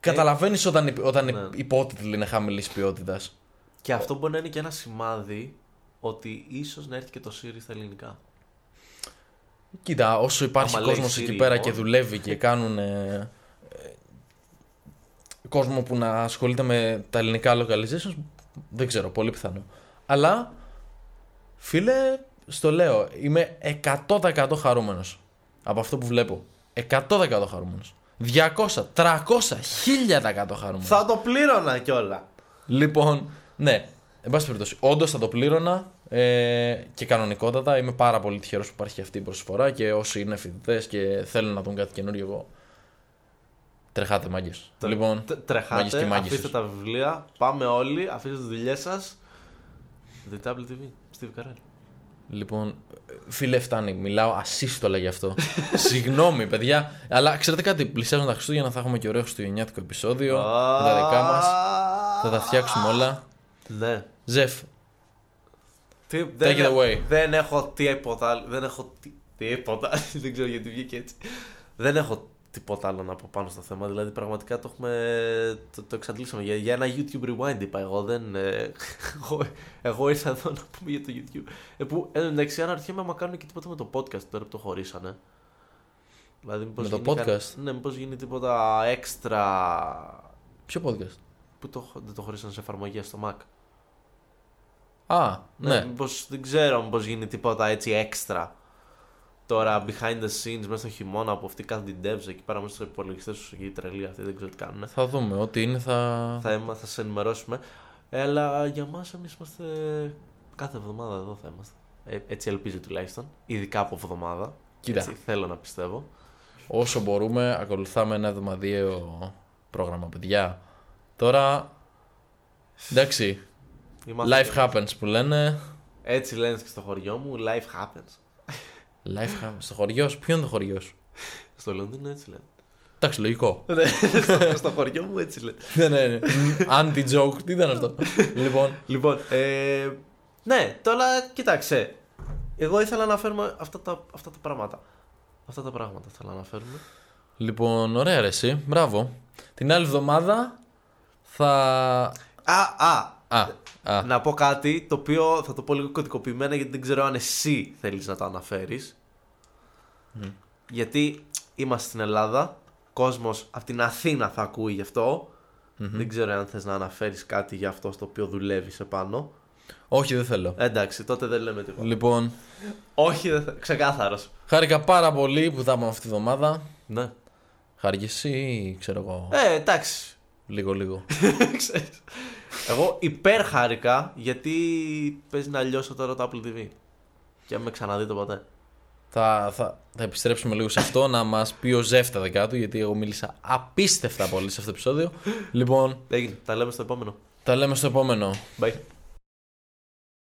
Καταλαβαίνεις όταν, όταν Ναι. οι υπότιτλοι είναι χαμηλής ποιότητας. Και αυτό μπορεί να είναι και ένα σημάδι ότι ίσως να έρθει και το Siri στα ελληνικά. Κοίτα, όσο υπάρχει Άμα λέει κόσμος Siri, εκεί πέρα λοιπόν. και δουλεύει και κάνουν. ε, ε, κόσμο που να ασχολείται με τα ελληνικά localizations, δεν ξέρω, πολύ πιθανό. Αλλά, φίλε, στο λέω, είμαι 100% χαρούμενος από αυτό που βλέπω. 100% χαρούμενος. 200, 300, 1000% χαρούμενος. Θα το πλήρωνα κιόλα. Λοιπόν, ναι, εν πάση περιπτώσει, όντως θα το πλήρωνα ε, και κανονικότατα. Είμαι πάρα πολύ τυχερός που υπάρχει αυτή η προσφορά και όσοι είναι φοιτητές και θέλουν να δουν κάτι καινούριο, εγώ. Τρεχάτε μάγκες. Λοιπόν, Τε- μάγκες Τρεχάτε, και μάγκες αφήστε τους. τα βιβλία, πάμε όλοι, αφήστε τις δουλειές σας. The Table TV, Steve Carell. λοιπόν, φίλε, φτάνει. Μιλάω ασύστολα γι' αυτό. *laughs* Συγγνώμη, παιδιά. Αλλά ξέρετε κάτι, πλησιάζουν τα Χριστούγεννα, θα έχουμε και ωραίο χριστουγεννιάτικο επεισόδιο. με τα δικά μας. Θα τα φτιάξουμε όλα. Ναι. Ζεφ, Τι, Take δεν, it away. δεν έχω τίποτα άλλο. Δεν έχω τι- τίποτα. *laughs* δεν ξέρω γιατί βγήκε έτσι. Δεν έχω τίποτα άλλο να πω πάνω στο θέμα. Δηλαδή, πραγματικά το έχουμε. Το, το εξαντλήσαμε. Για, για ένα YouTube rewind είπα εγώ. Δεν, ε, *laughs* εγώ, εγώ ήρθα εδώ να πούμε για το YouTube. Ε, που εν τω μεταξύ αναρωτιέμαι άμα κάνουν και τίποτα με το podcast τώρα που το χωρίσανε. Δηλαδή, μήπως Με το γίνει κα- podcast? Ναι, μήπως γίνει τίποτα έξτρα. ποιο podcast; Που το, δεν το χωρίσανε σε εφαρμογέ στο Mac. Α, ναι. Μήπως, δεν ξέρω μήπως γίνει τίποτα έτσι έξτρα. Τώρα behind the scenes μέσα στο χειμώνα που αυτοί κάνουν την devs εκεί πέρα μέσα στους υπολογιστές τους και οι τρελοί αυτοί δεν ξέρω τι κάνουν. Θα δούμε. Ό,τι είναι θα. Θα, είμα- θα σε ενημερώσουμε. Ε, Αλλά για μας εμείς είμαστε κάθε εβδομάδα εδώ θα είμαστε. Ε, έτσι ελπίζω τουλάχιστον. Ειδικά από εβδομάδα. Κοίτα. Έτσι θέλω να πιστεύω. Όσο μπορούμε, ακολουθάμε ένα εβδομαδιαίο πρόγραμμα, παιδιά. Τώρα. Εντάξει. Είμαστε- Life happens που λένε. Έτσι λένε και στο χωριό μου. Life happens. Life happens. Στο χωριό σου. Ποιο είναι το χωριό σου; Στο Λονδίνο έτσι λένε. Εντάξει, λογικό. *laughs* Ναι, στο- στο χωριό μου έτσι λένε. *laughs* ναι, ναι, ναι. Anti-joke. Τι ήταν αυτό; *laughs* λοιπόν, Λοιπόν, ε, ναι, τώρα κοίταξε. Εγώ ήθελα να αναφέρουμε αυτά τα, αυτά τα πράγματα. Αυτά τα πράγματα θέλω να αναφέρουμε. λοιπόν, ωραία, ρε, εσύ. Μπράβο. Την άλλη εβδομάδα θα. Α, α, Α, α. να πω κάτι το οποίο θα το πω λίγο κωδικοποιημένα γιατί δεν ξέρω αν εσύ θέλεις να το αναφέρεις. Γιατί είμαστε στην Ελλάδα, κόσμος από την Αθήνα θα ακούει γι' αυτο Δεν ξέρω αν θες να αναφέρεις κάτι για αυτό στο οποίο δουλεύεις επάνω. Όχι, δεν θέλω. Εντάξει, τότε δεν λέμε τίποτα. Λοιπόν, Όχι, δεν θέλω. Ξεκάθαρος. χάρηκα πάρα πολύ που θα είμαι αυτή τη βδομάδα. Ναι. Χάρηκε εσύ ή ξέρω εγώ. Ε, εντάξει. Λίγο, λίγο. *laughs* Ξέρεις. Εγώ υπέρ χάρηκα γιατί παίζει να λιώσω τώρα το Apple TV. Και αν με ξαναδεί το ποτέ. θα, θα, θα επιστρέψουμε λίγο σε αυτό να μας πει ο Ζεφ τα δικά του, γιατί εγώ μίλησα απίστευτα πολύ σε αυτό το επεισόδιο. λοιπόν, Έγινε. Τα λέμε στο επόμενο. τα λέμε στο επόμενο. Bye.